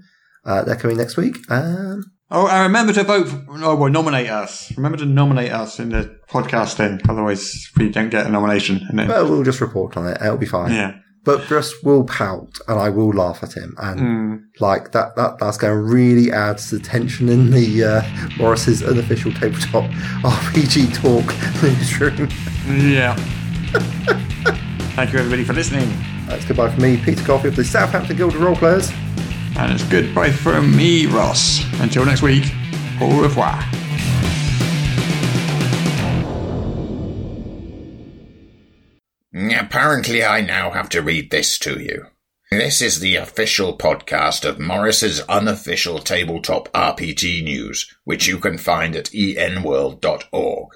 Uh, they're coming next week. Um, Oh, and remember to vote. For, oh, well, nominate us. Remember to nominate us in the podcasting. Otherwise, we don't get a nomination. And then, well, we'll just report on it. It'll be fine. yeah. But Bruce will pout and I will laugh at him. And Mm. like that, that, that's going to really add to the tension in the, uh, Morrus's unofficial tabletop <laughs> RPG talk <laughs> newsroom. Yeah. <laughs> Thank you, everybody, for listening. That's goodbye from me, Peter Coffey of the Southampton Guild of Role Players. And it's goodbye from me, Ross. Until next week, au revoir. Apparently, I now have to read this to you. This is the official podcast of Morrus's unofficial tabletop RPG news, which you can find at enworld.org.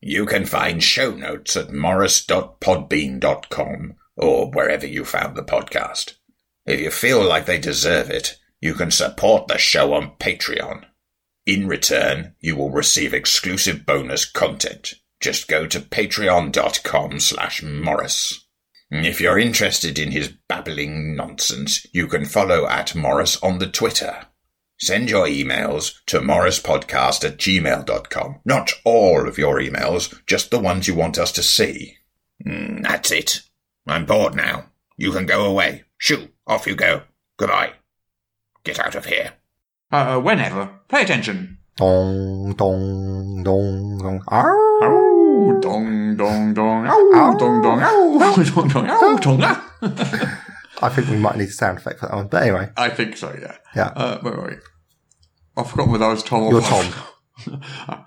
You can find show notes at morrus.podbean.com or wherever you found the podcast. If you feel like they deserve it, you can support the show on Patreon. In return, you will receive exclusive bonus content. Just go to patreon.com slash morrus. If you're interested in his babbling nonsense, you can follow at Morrus on the Twitter. Send your emails to morruspodcast at gmail.com. Not all of your emails, just the ones you want us to see. Mm, that's it. I'm bored now. You can go away. Shoo, off you go. Goodbye. Get out of here. Uh, whenever. Pay attention. Dong, dong, dong, dong. Arr! Ow, dong, dong, dong. Ow, dong, dong. Ow, ow, dong, dong. <laughs> Ow, dong. ah. <laughs> I think we might need a sound effect for that one. But anyway, I think so, yeah. yeah. Uh, wait, wait. I've forgotten whether I was Tom or You're Tom. <laughs>